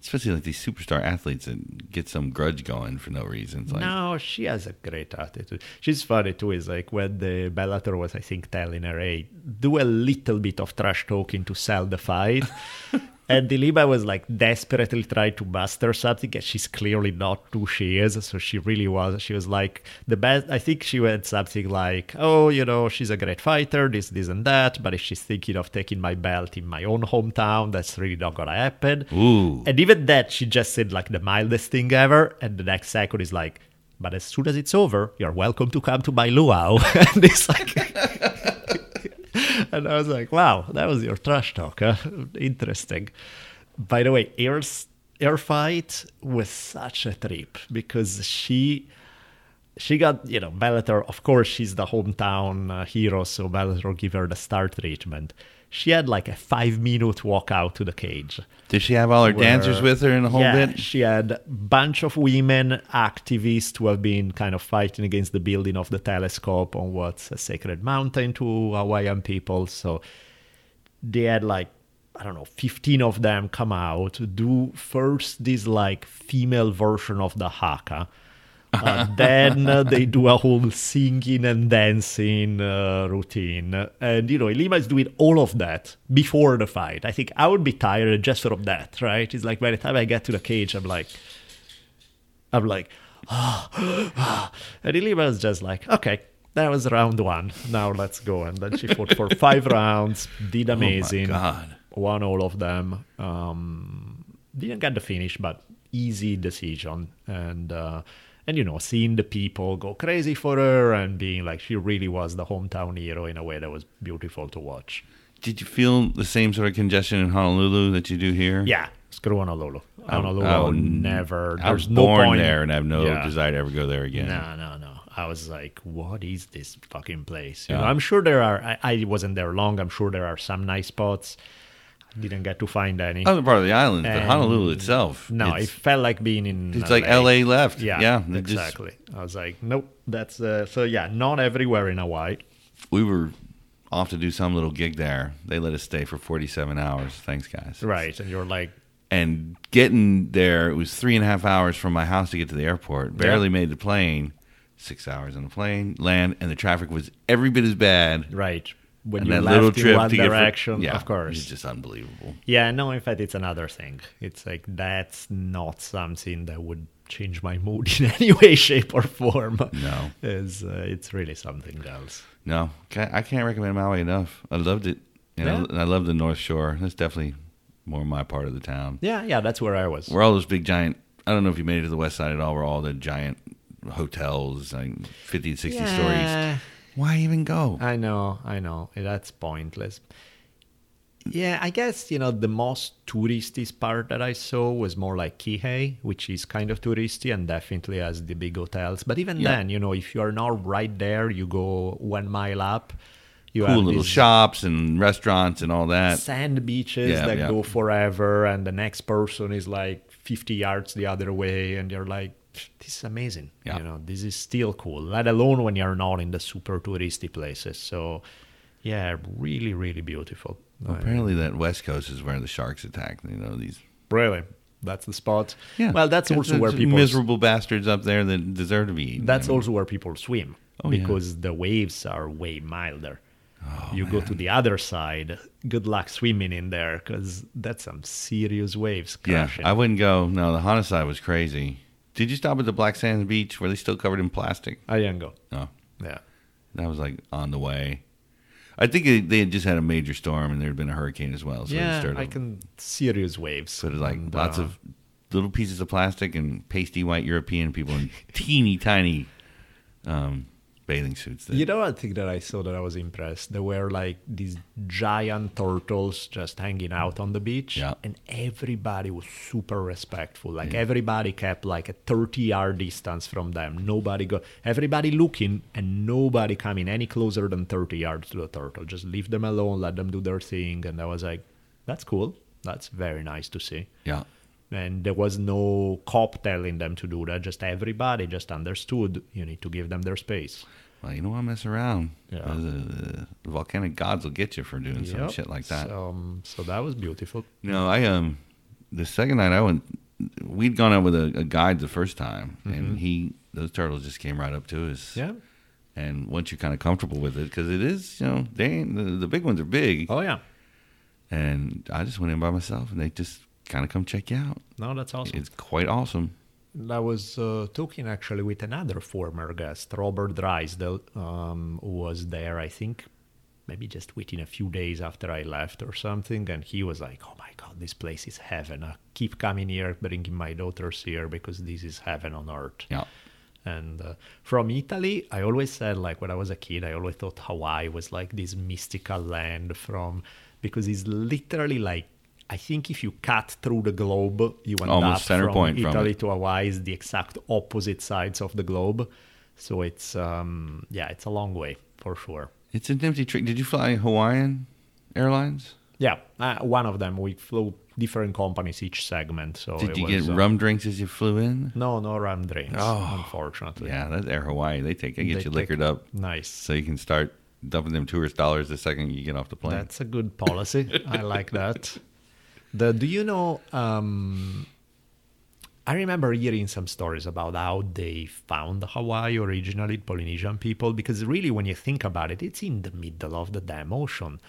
especially like these superstar athletes that get some grudge going for no reason. It's like, no, she has a great attitude. She's funny too. Is like when the Bellator was, I think, telling her, "Hey, do a little bit of trash talking to sell the fight." [laughs] and Diliba was like desperately trying to bust her something, and she's clearly not who she is. So she really was. She was like the best. I think she went something like, "Oh, you know, she's a great fighter, this, this, and that." But if she's thinking of taking my belt in my own hometown, that's really not gonna happen. Ooh. And even that, she just said like the mildest thing ever. And the next second is like, but as soon as it's over, you're welcome to come to my luau. [laughs] and it's like, [laughs] [laughs] and I was like, wow, that was your trash talk. Huh? Interesting. By the way, air fight was such a trip because she she got you know Bellator. Of course, she's the hometown uh, hero, so Bellator give her the star treatment. She had like a five minute walk out to the cage. Did she have all her where- dancers with her in the whole yeah, bit? She had a bunch of women activists who have been kind of fighting against the building of the telescope on what's a sacred mountain to Hawaiian people. So they had like I don't know, 15 of them come out, do first this like female version of the haka. Uh, then uh, they do a whole singing and dancing uh, routine. And, you know, Ilima is doing all of that before the fight. I think I would be tired just from that, right? It's like by the time I get to the cage, I'm like, I'm like, ah, [gasps] and Ilima is just like, okay, that was round one. Now let's go. And then she fought for [laughs] five rounds, did amazing, God. won all of them. Um, didn't get the finish, but easy decision. And uh, and you know, seeing the people go crazy for her and being like she really was the hometown hero in a way that was beautiful to watch. Did you feel the same sort of congestion in Honolulu that you do here? Yeah, screw Honolulu. Honolulu, I I never. I was There's no born point. there and I have no Yeah. desire to ever go there again. No, no, no. I was like, what is this fucking place? You Yeah. know, I'm sure there are. I, I wasn't there long. I'm sure there are some nice spots. Didn't get to find any. Other part of the island, but Honolulu itself. no, it's, it felt like being in. it's like LA left. Yeah, yeah. it just- exactly. I was like, nope. That's uh, so. Yeah, not everywhere in Hawaii. we were off to do some little gig there. They let us stay for 47 hours. Thanks, guys. Right, and you're like, And getting there, it was three and a half hours from my house to get to the airport. Barely made the plane. six hours on the plane, land, and the traffic was every bit as bad. Right. When and you left little in one to get fr- direction, yeah, of course. it's just unbelievable. Yeah, no, in fact, it's another thing. It's like that's not something that would change my mood in [laughs] any way, shape, or form. No. It's, uh, it's really something else. No, I can't recommend Maui enough. I loved it. Know, Yeah. and I love the North Shore. That's definitely more my part of the town. Yeah, yeah, that's where I was. Where all those big giant. I don't know if you made it to the west side at all. Where all the giant hotels, like 50 60 Yeah. stories. Why even go? I know, I know. That's pointless. Yeah, I guess, you know, the most touristy part that I saw was more like Kihei, which is kind of touristy and definitely has the big hotels. But even Yeah. then, you know, if you're not right there, you go one mile up. You cool have little shops and restaurants and all that. sand beaches Yeah, that yeah. go forever, and the next person is like 50 yards the other way, and you're like, this is amazing. Yeah. You know, this is still cool, let alone when you're not in the super touristy places. So, yeah, really, really beautiful. Well, apparently, that West Coast is where the sharks attack. You know these. Really, that's the spot. Yeah. Well, that's also where people. miserable bastards up there that deserve to be eaten. That's I mean, also where people swim Oh, yeah. because the waves are way milder. Oh, you go to the other side. Good luck swimming in there because that's some serious waves. Yeah. I wouldn't go. No, the Hana side was crazy. Did you stop at the Black Sands Beach Were they still covered in plastic? I didn't go. No, Yeah. that was like on the way. I think they, they had just had a major storm and there had been a hurricane as well. So it yeah, started, I can serious waves. So it's like And, lots uh, of little pieces of plastic and pasty white European people in [laughs] teeny tiny um, bathing suits. You know, one thing that I saw that I was impressed. There were like these giant turtles just hanging out on the beach, Yeah. and everybody was super respectful. Like mm. everybody kept like a thirty-yard distance from them. Nobody go. Everybody looking, and nobody coming any closer than thirty yards to the turtle. Just leave them alone, let them do their thing. And I was like, that's cool. That's very nice to see. yeah. And there was no cop telling them to do that. Just everybody just understood you need to give them their space. Well, you don't want to mess around. Yeah. The, the volcanic gods will get you for doing some shit like that. So, um, so that was beautiful. No, I um the second night I went we'd gone out with a, a guide the first time and he those turtles just came right up to us. Yeah. And once you're kind of comfortable with it because it is, you know, they ain't, the, the big ones are big Oh yeah. and I just went in by myself and they just kind of come check you out. No, that's awesome. It's quite awesome. I was uh, talking actually with another former guest, Robert Drysdale, um, who was there. I think maybe just within a few days after I left or something, and he was like, "Oh my God, this place is heaven! I keep coming here, bringing my daughters here because this is heaven on earth." Yeah. And uh, from Italy, I always said, like when I was a kid, I always thought Hawaii was like this mystical land from because it's literally like I think if you cut through the globe, you end Almost up center from point from Italy it. to Hawaii is the exact opposite sides of the globe. So it's um, yeah, it's a long way for sure. It's a nifty trick. Did you fly Hawaiian Airlines? Yeah, uh, one of them we flew different companies each segment. So Did you was, get uh, rum drinks as you flew in? No, no rum drinks. Oh, unfortunately. Yeah, that's Air Hawaii. They take they get They you liquored up Nice. so you can start dumping them tourist dollars the second you get off the plane. That's a good policy. I like that. The do you know? Um, I remember hearing some stories about how they found Hawaii originally, Polynesian people, because really, when you think about it, it's in the middle of the damn ocean.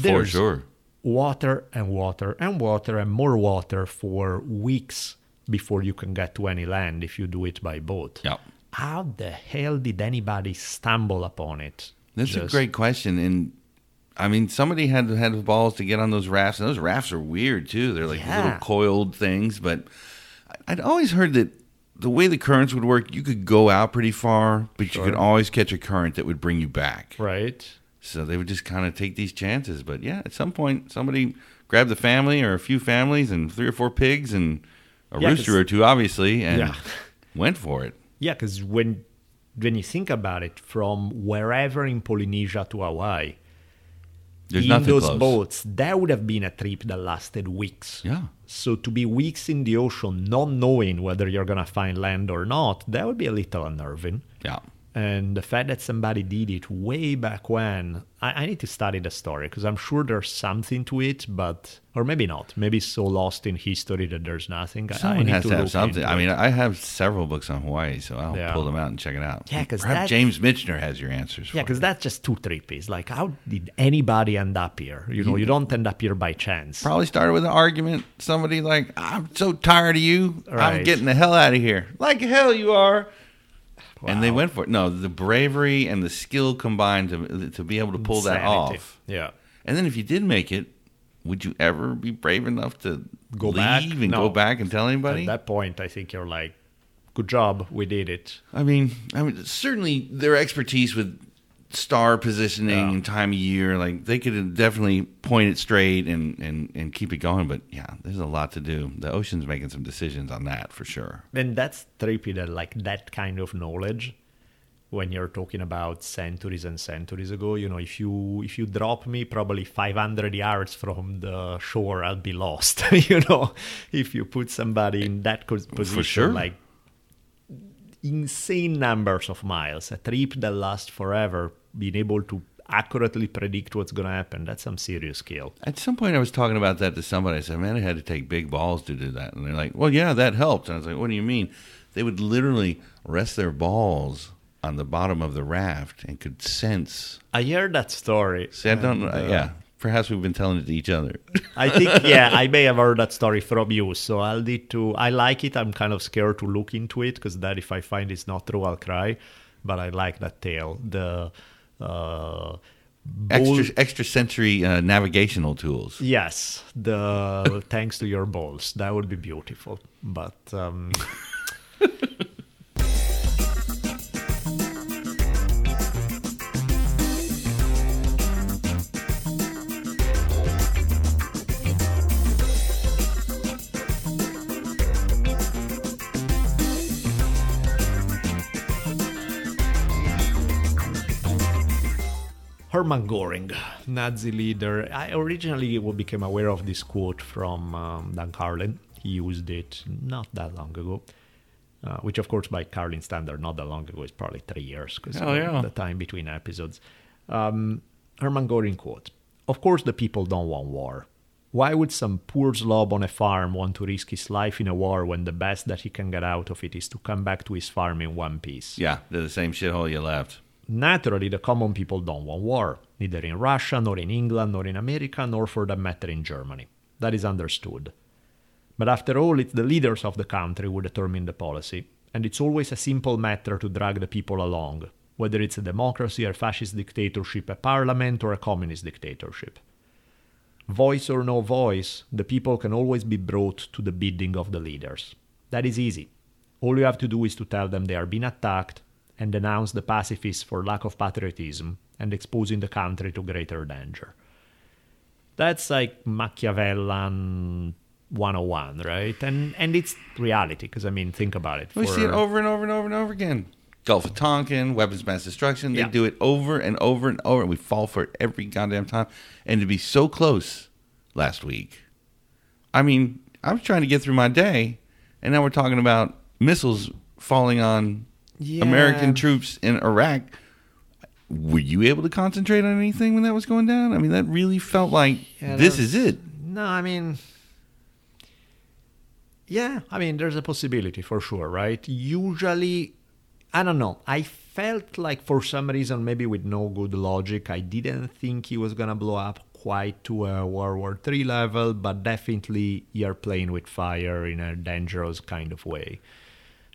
For sure. Water and water and water and more water for weeks before you can get to any land if you do it by boat. Yeah. How the hell did anybody stumble upon it? That's a great question. And I mean, somebody had had the balls to get on those rafts. And those rafts are weird too. They're like Yeah. little coiled things. But I'd always heard that the way the currents would work, you could go out pretty far, but you could always catch a current that would bring you back. Right. So they would just kind of take these chances. But yeah, at some point, somebody grabbed the family or a few families and three or four pigs and a Yeah, rooster or two, obviously, and Yeah. [laughs] went for it. Yeah, because when when you think about it, from wherever in Polynesia to Hawaii, There's in those close. boats, that would have been a trip that lasted weeks. Yeah. So to be weeks in the ocean, not knowing whether you're gonna find land or not, that would be a little unnerving. Yeah. And the fact that somebody did it way back when, I, I need to study the story because I'm sure there's something to it, but or maybe not. Maybe it's so lost in history that there's nothing. I- I Someone need has to have something. I mean. I have several books on Hawaii, so I'll Yeah. pull them out and check it out. Yeah, 'cause perhaps that's- James Michener has your answers. yeah, because that's just too trippy. It's like, how did anybody end up here? You know, you don't end up here by chance. probably started with an argument. Somebody like, I'm so tired of you. I'm getting the hell out of here. Like hell you are. And they went for it. No, the bravery and the skill combined to to be able to pull that off. Yeah. And then if you did make it, would you ever be brave enough to Go leave back? and No. go back and tell anybody? At that point, I think you're like, good job, we did it. I mean, I mean, certainly their expertise with star positioning Yeah. and time of year, like they could definitely point it straight and, and, and keep it going. But yeah, there's a lot to do. The ocean's making some decisions on that for sure. And that's trippy that like that kind of knowledge when you're talking about centuries and centuries ago you know if you if you drop me probably 500 yards from the shore i'll be lost [laughs] you know if you put somebody in that position sure. like insane numbers of miles a trip that lasts forever being able to accurately predict what's going to happen that's some serious skill At some point, I was talking about that to somebody. I said, "Man, I had to take big balls to do that." And they're like, "Well, yeah, that helped." And I was like, "What do you mean?" They would literally rest their balls on the bottom of the raft and could sense. i heard that story See, I don't. and, uh, yeah, perhaps we've been telling it to each other. I think [laughs] yeah, I may have heard that story from you. So I'll need to. I like it. I'm kind of scared to look into it because that if I find it's not true, I'll cry. But I like that tale. The uh, bull- extra extra sensory uh, navigational tools. yes, the thanks to your balls. That would be beautiful. But um, [laughs] Hermann Göring, Nazi leader. I originally became aware of this quote from um, Dan Carlin. He used it not that long ago, uh, which, of course, by Carlin standard, not that long ago is probably three years because Hell yeah. the time between episodes. Um, Hermann Göring quote: "Of course, the people don't want war. Why would some poor slob on a farm want to risk his life in a war when the best that he can get out of it is to come back to his farm in one piece?" Yeah, they're the same shithole you left. Naturally, the common people don't want war, neither in Russia, nor in England, nor in America, nor for that matter in Germany. That is understood. But after all, it's the leaders of the country who determine the policy, and it's always a simple matter to drag the people along, whether it's a democracy, a fascist dictatorship, a parliament, or a communist dictatorship. Voice or no voice, the people can always be brought to the bidding of the leaders. That is easy. All you have to do is to tell them they are being attacked and denounce the pacifists for lack of patriotism and exposing the country to greater danger. That's like Machiavellian 101, right? And and it's reality because I mean, think about it. We For- see it over and over and over and over again. Gulf of Tonkin, weapons of mass destruction. They Yeah. do it over and over and over, and we fall for it every goddamn time. And to be so close last week, I mean, I was trying to get through my day, and now we're talking about missiles falling on Yeah. American troops in Iraq. Were you able to concentrate on anything when that was going down? I mean, that really felt like Yeah, this is it. No, I mean, yeah, I mean, there's a possibility for sure, right? Usually, I don't know. I felt like for some reason, maybe with no good logic, I didn't think he was gonna blow up quite to a World War III level, but definitely you're playing with fire in a dangerous kind of way.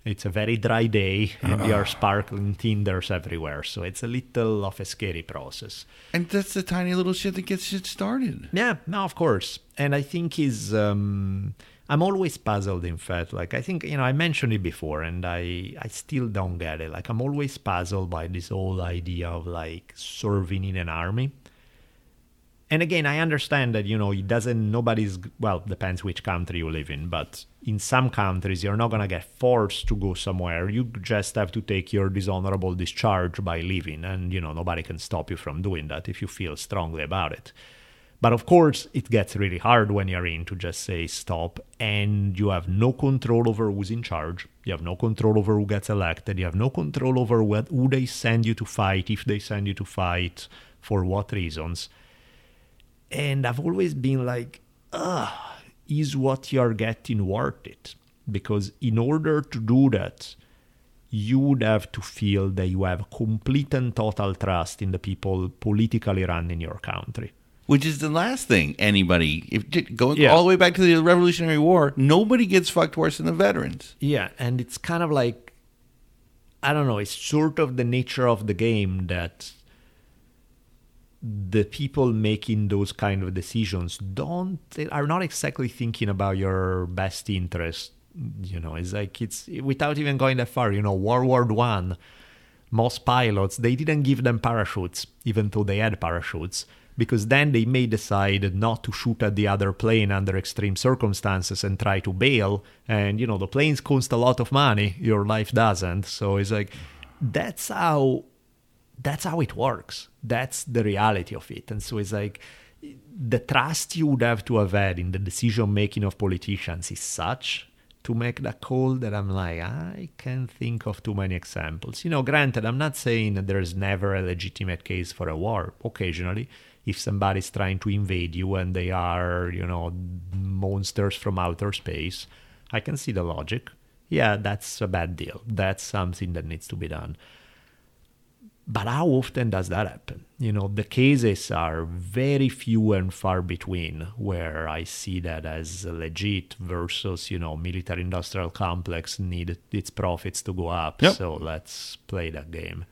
It's a very dry day, and there are sparkling tinders everywhere, so it's a little of a scary process. And that's the tiny little shit that gets shit started. Yeah, no, of course. And I think he's. Um, I'm always puzzled. In fact, like I think you know, I mentioned it before, and I I still don't get it. Like I'm always puzzled by this whole idea of like serving in an army. And again, I understand that you know it doesn't. Nobody's well. Depends which country you live in, but in some countries you're not gonna get forced to go somewhere. You just have to take your dishonorable discharge by leaving, and you know nobody can stop you from doing that if you feel strongly about it. But of course, it gets really hard when you're in to just say stop, and you have no control over who's in charge. You have no control over who gets elected. You have no control over what, who they send you to fight, if they send you to fight, for what reasons. And I've always been like, ah, is what you're getting worth it? Because in order to do that, you would have to feel that you have complete and total trust in the people politically running your country. Which is the last thing anybody, if going Yeah. all the way back to the Revolutionary War, nobody gets fucked worse than the veterans. Yeah, and it's kind of like I don't know, it's sort of the nature of the game that the people making those kind of decisions don't are not exactly thinking about your best interest. You know, it's like it's without even going that far, you know, World War One, most pilots they didn't give them parachutes, even though they had parachutes because then they may decide not to shoot at the other plane under extreme circumstances and try to bail and you know the planes cost a lot of money your life doesn't so it's like that's how that's how it works that's the reality of it and so it's like the trust you would have to have had in the decision making of politicians is such to make that call that I'm like, I can't think of too many examples. You know, granted, I'm not saying that there's never a legitimate case for a war. Occasionally, if somebody's trying to invade you and they are, you know, monsters from outer space, I can see the logic. Yeah, that's a bad deal. That's something that needs to be done. But how often does that happen? You know, the cases are very few and far between where I see that as legit versus, you know, military industrial complex need its profits to go up. Yep. So let's play that game.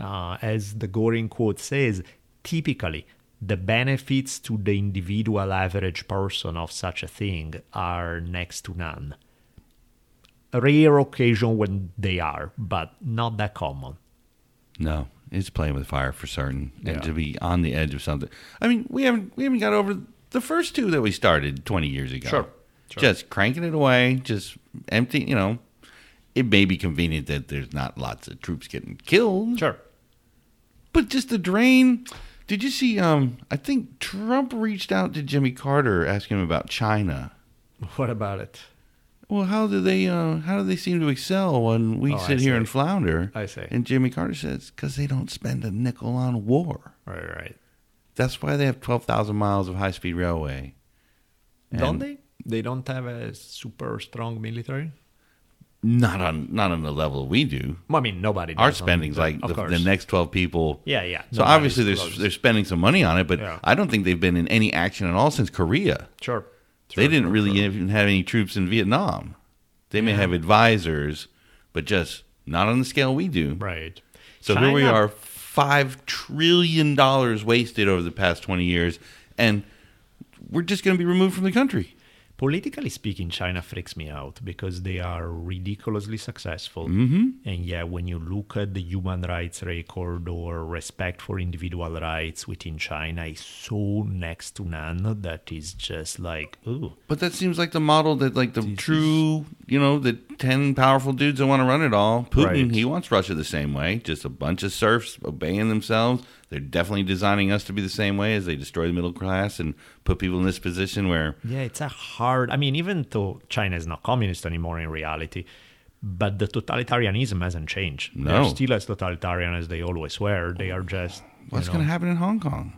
Uh, as the Goring quote says, typically the benefits to the individual average person of such a thing are next to none. A rare occasion when they are, but not that common. No, it's playing with fire for certain, and Yeah. to be on the edge of something. I mean, we haven't we haven't got over the first two that we started twenty years ago. Sure, sure. just cranking it away, just empty. You know, it may be convenient that there's not lots of troops getting killed, Sure. but just the drain. Did you see? Um, I think Trump reached out to Jimmy Carter asking him about China. What about it? Well, how do they? Uh, how do they seem to excel when we Oh, I sit here see. and flounder? I see. And Jimmy Carter says, "Because they don't spend a nickel on war. Right, right. That's why they have twelve thousand miles of high-speed railway." don't And they? They don't have a super strong military. Not on not on the level we do. Well, I mean, nobody. Our does on spending's like of the, course. the next twelve people. Yeah, yeah. So Nobody's obviously they're close. they're spending some money on it, but Yeah. I don't think they've been in any action at all since Korea. Sure. They didn't really even have any troops in Vietnam. They may Yeah. have advisors, but just not on the scale we do. Right. So here we are, five trillion dollars wasted over the past twenty years, and we're just going to be removed from the country. Politically speaking, China freaks me out because they are ridiculously successful. Mm-hmm. And yeah, when you look at the human rights record or respect for individual rights within China, is so next to none that is just like, ooh. But that seems like the model that, like the true, you know, the ten powerful dudes that want to run it all. Putin, Right. he wants Russia the same way, just a bunch of serfs obeying themselves. They're definitely designing us to be the same way as they destroy the middle class and put people in this position where Yeah, it's a hard. I mean, even though China is not communist anymore in reality, but the totalitarianism hasn't changed. No. They're still as totalitarian as they always were. They are just. you what's know- going to happen in Hong Kong?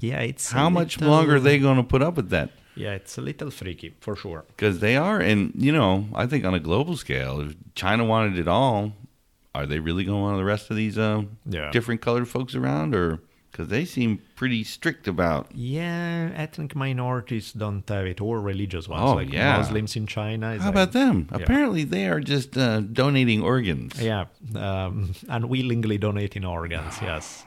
Yeah, it's. How much little- longer are they going to put up with that? Yeah, it's a little freaky for sure. Because they are, and you know, I think on a global scale, if China wanted it all, are they really going to the rest of these uh, Yeah. different colored folks around, or because they seem pretty strict about? Yeah, ethnic minorities don't have it, or religious ones, Oh, like yeah. Muslims in China. is How like- about them? Yeah. Apparently, they are just uh, donating organs. Yeah, um, [laughs] unwillingly donating organs. [sighs] Yes.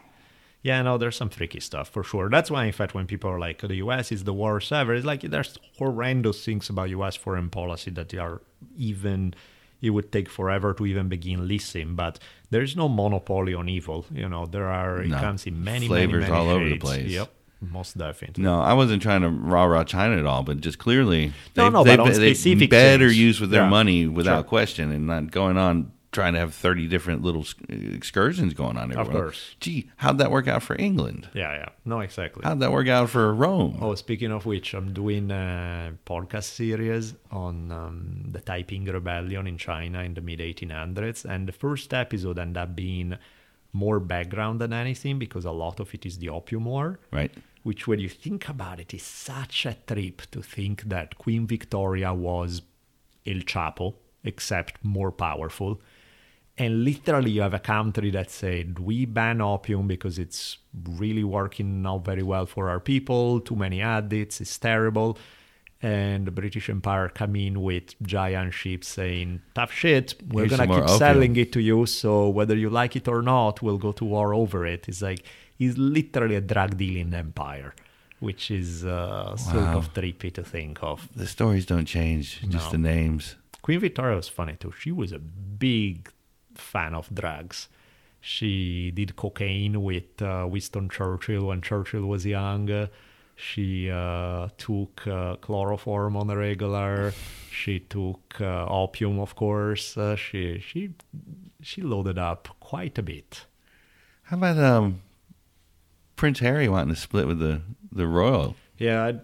Yeah, no, there's some freaky stuff for sure. That's why, in fact, when people are like, "The U.S. is the worst ever," it's like there's horrendous things about U.S. foreign policy that are even it would take forever to even begin listing. But there's no monopoly on evil. You know, there are No. it comes in many Flavors many, many all over the place. Yep, most definitely. No, I wasn't trying to rah rah China at all, but just clearly No, they've, no, they've, on they've specific better things. use with their Yeah. money without Sure. question and not going on trying to have 30 different little excursions going on everywhere. course. Gee, how'd that work out for England? Yeah, yeah. No, exactly. How'd that work out for Rome? Oh, speaking of which, I'm doing a podcast series on um, the Taiping Rebellion in China in the mid 1800s, and the first episode ended up being more background than anything because a lot of it is the Opium War. Right. Which, when you think about it, is such a trip to think that Queen Victoria was El Chapo, except more powerful. And literally, you have a country that said, we ban opium because it's really working not very well for our people, too many addicts, it's terrible. And the British Empire come in with giant ships saying, tough shit, we're Here's going to keep selling it to you. So whether you like it or not, we'll go to war over it. It's like, it's literally a drug dealing empire, which is uh, sort of trippy to think of. The stories don't change, just No. the names. Queen Victoria was funny too. She was a big fan of drugs. She did cocaine with uh, Winston Churchill when Churchill was young. She uh, took uh, chloroform on a regular. She took uh, opium, of course. Uh, she she she loaded up quite a bit. How about um, Prince Harry wanting to split with the, the royal? Yeah, I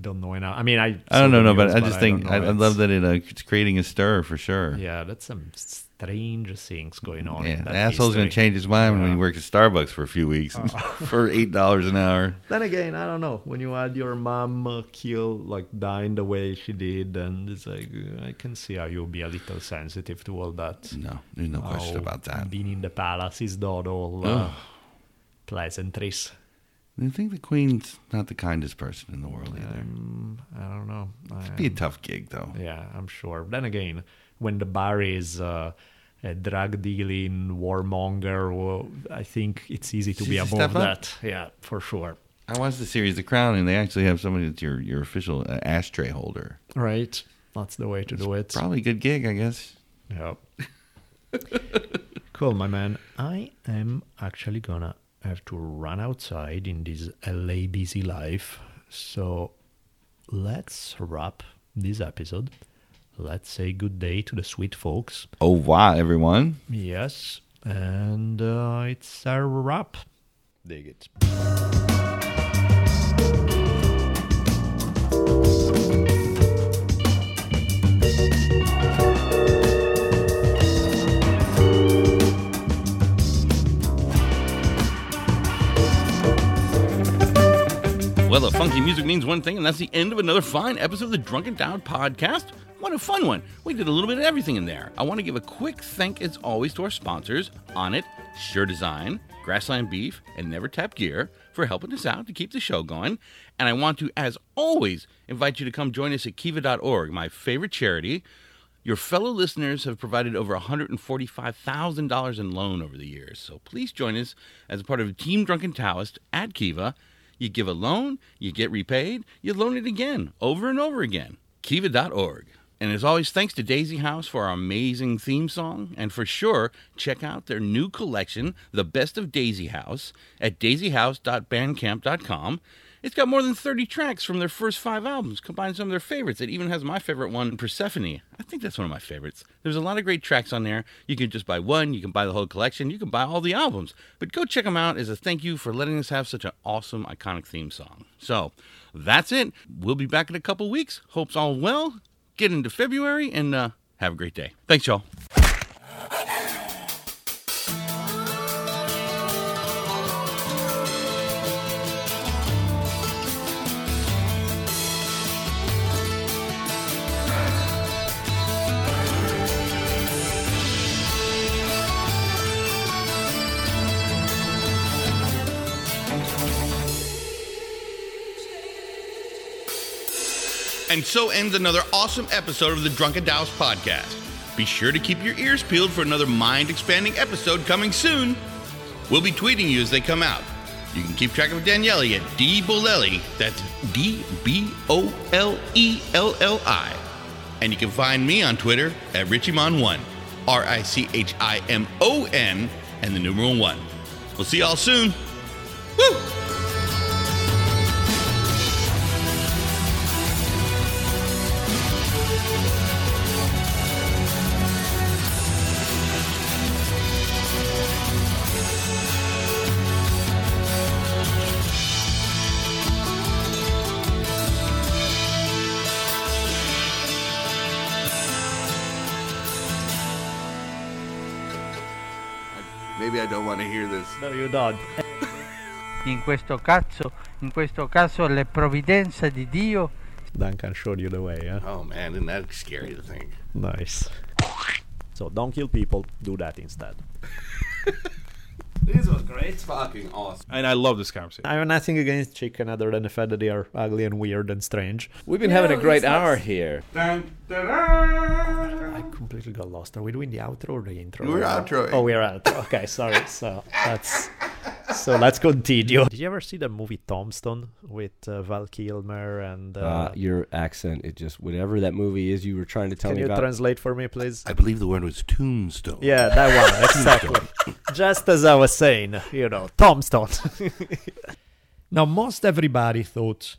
don't know enough. I mean, I I don't know, no, but I just think I. I love that it, uh, it's creating a stir for sure. Yeah, that's some strange things going on. Yeah, in the that asshole's going to change his mind when he works at Starbucks for a few weeks [laughs] for eight dollars an hour. Then again, I don't know. When you had your mom uh, kill, like dying the way she did, and it's like uh, I can see how you'll be a little sensitive to all that. No, there's no question about that. Being in the palace is not all uh, Ugh. pleasantries. I think the Queen's not the kindest person in the world either. Um, I don't know. It'd be a tough gig though. yeah, I'm sure. Then again, when the bar is uh, a drug dealing warmonger, well, I think it's easy to be above that. Yeah, for sure. I watched the series The Crown, and they actually have somebody that's your your official uh, ashtray holder. Right. That's the way to do it. Probably a good gig, I guess. Yep. cool, my man. I am actually gonna have to run outside in this LA busy life. So let's wrap this episode. Let's say good day to the sweet folks. Oh wow, everyone! Yes. And uh, it's a wrap. Dig it. Well, the funky music means one thing, and that's the end of another fine episode of the Drunken Taoist podcast. What a fun one! We did a little bit of everything in there. I want to give a quick thank, as always, to our sponsors: Onnit, Sure Design, Grassland Beef, and Never Tap Gear for helping us out to keep the show going. And I want to, as always, invite you to come join us at Kiva.org, my favorite charity. Your fellow listeners have provided over $145,000 in loan over the years, so please join us as a part of Team Drunken Taoist at Kiva. You give a loan, you get repaid, you loan it again, over and over again. Kiva.org. And as always, thanks to Daisy House for our amazing theme song. And for sure, check out their new collection, The Best of Daisy House, at daisyhouse.bandcamp.com. It's got more than 30 tracks from their first five albums, combined some of their favorites. It even has my favorite one, Persephone. I think that's one of my favorites. There's a lot of great tracks on there. You can just buy one, you can buy the whole collection, you can buy all the albums. But go check them out as a thank you for letting us have such an awesome, iconic theme song. So that's it. We'll be back in a couple weeks. Hope's all well. Get into February and uh, have a great day. Thanks, y'all. And so ends another awesome episode of the Drunken Taoist podcast. Be sure to keep your ears peeled for another mind expanding episode coming soon. We'll be tweeting you as they come out. You can keep track of Daniele at D Bolelli. That's D B O L E L L I. And you can find me on Twitter at Richimon1. R I C H I M O N and the numeral 1. We'll see y'all soon. Woo! No, you don't. [laughs] In questo caso, in questo caso le provvidenze di Dio Duncan showed you the way, yeah? Oh man, isn't that scary to think? Nice. So don't kill people, do that instead. [laughs] This was great. Fucking awesome. And I love this conversation. I have nothing against chicken other than the fact that they are ugly and weird and strange. We've been having a great hour here. I completely got lost. Are we doing the outro or the intro? We're outroing. Oh, we're outro. Okay, sorry. So that's so let's continue. Did you ever see the movie Tombstone with uh, Val Kilmer and? Uh, Uh, your accent, it just whatever that movie is you were trying to tell me. can you about. translate for me, please? I believe the word was tombstone. Yeah, that one [laughs] exactly. Just as I was saying, you know, Tombstone. [laughs] now, most everybody thought.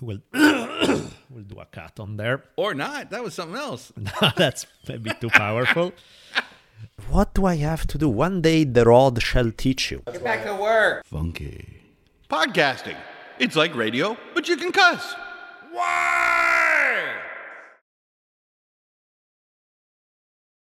Sorry, we'll [coughs] we'll do a cut on there. Or not. That was something else. [laughs] That's maybe too powerful. [laughs] What do I have to do? One day the rod shall teach you. Get back to work. Funky. Podcasting. It's like radio, but you can cuss. What?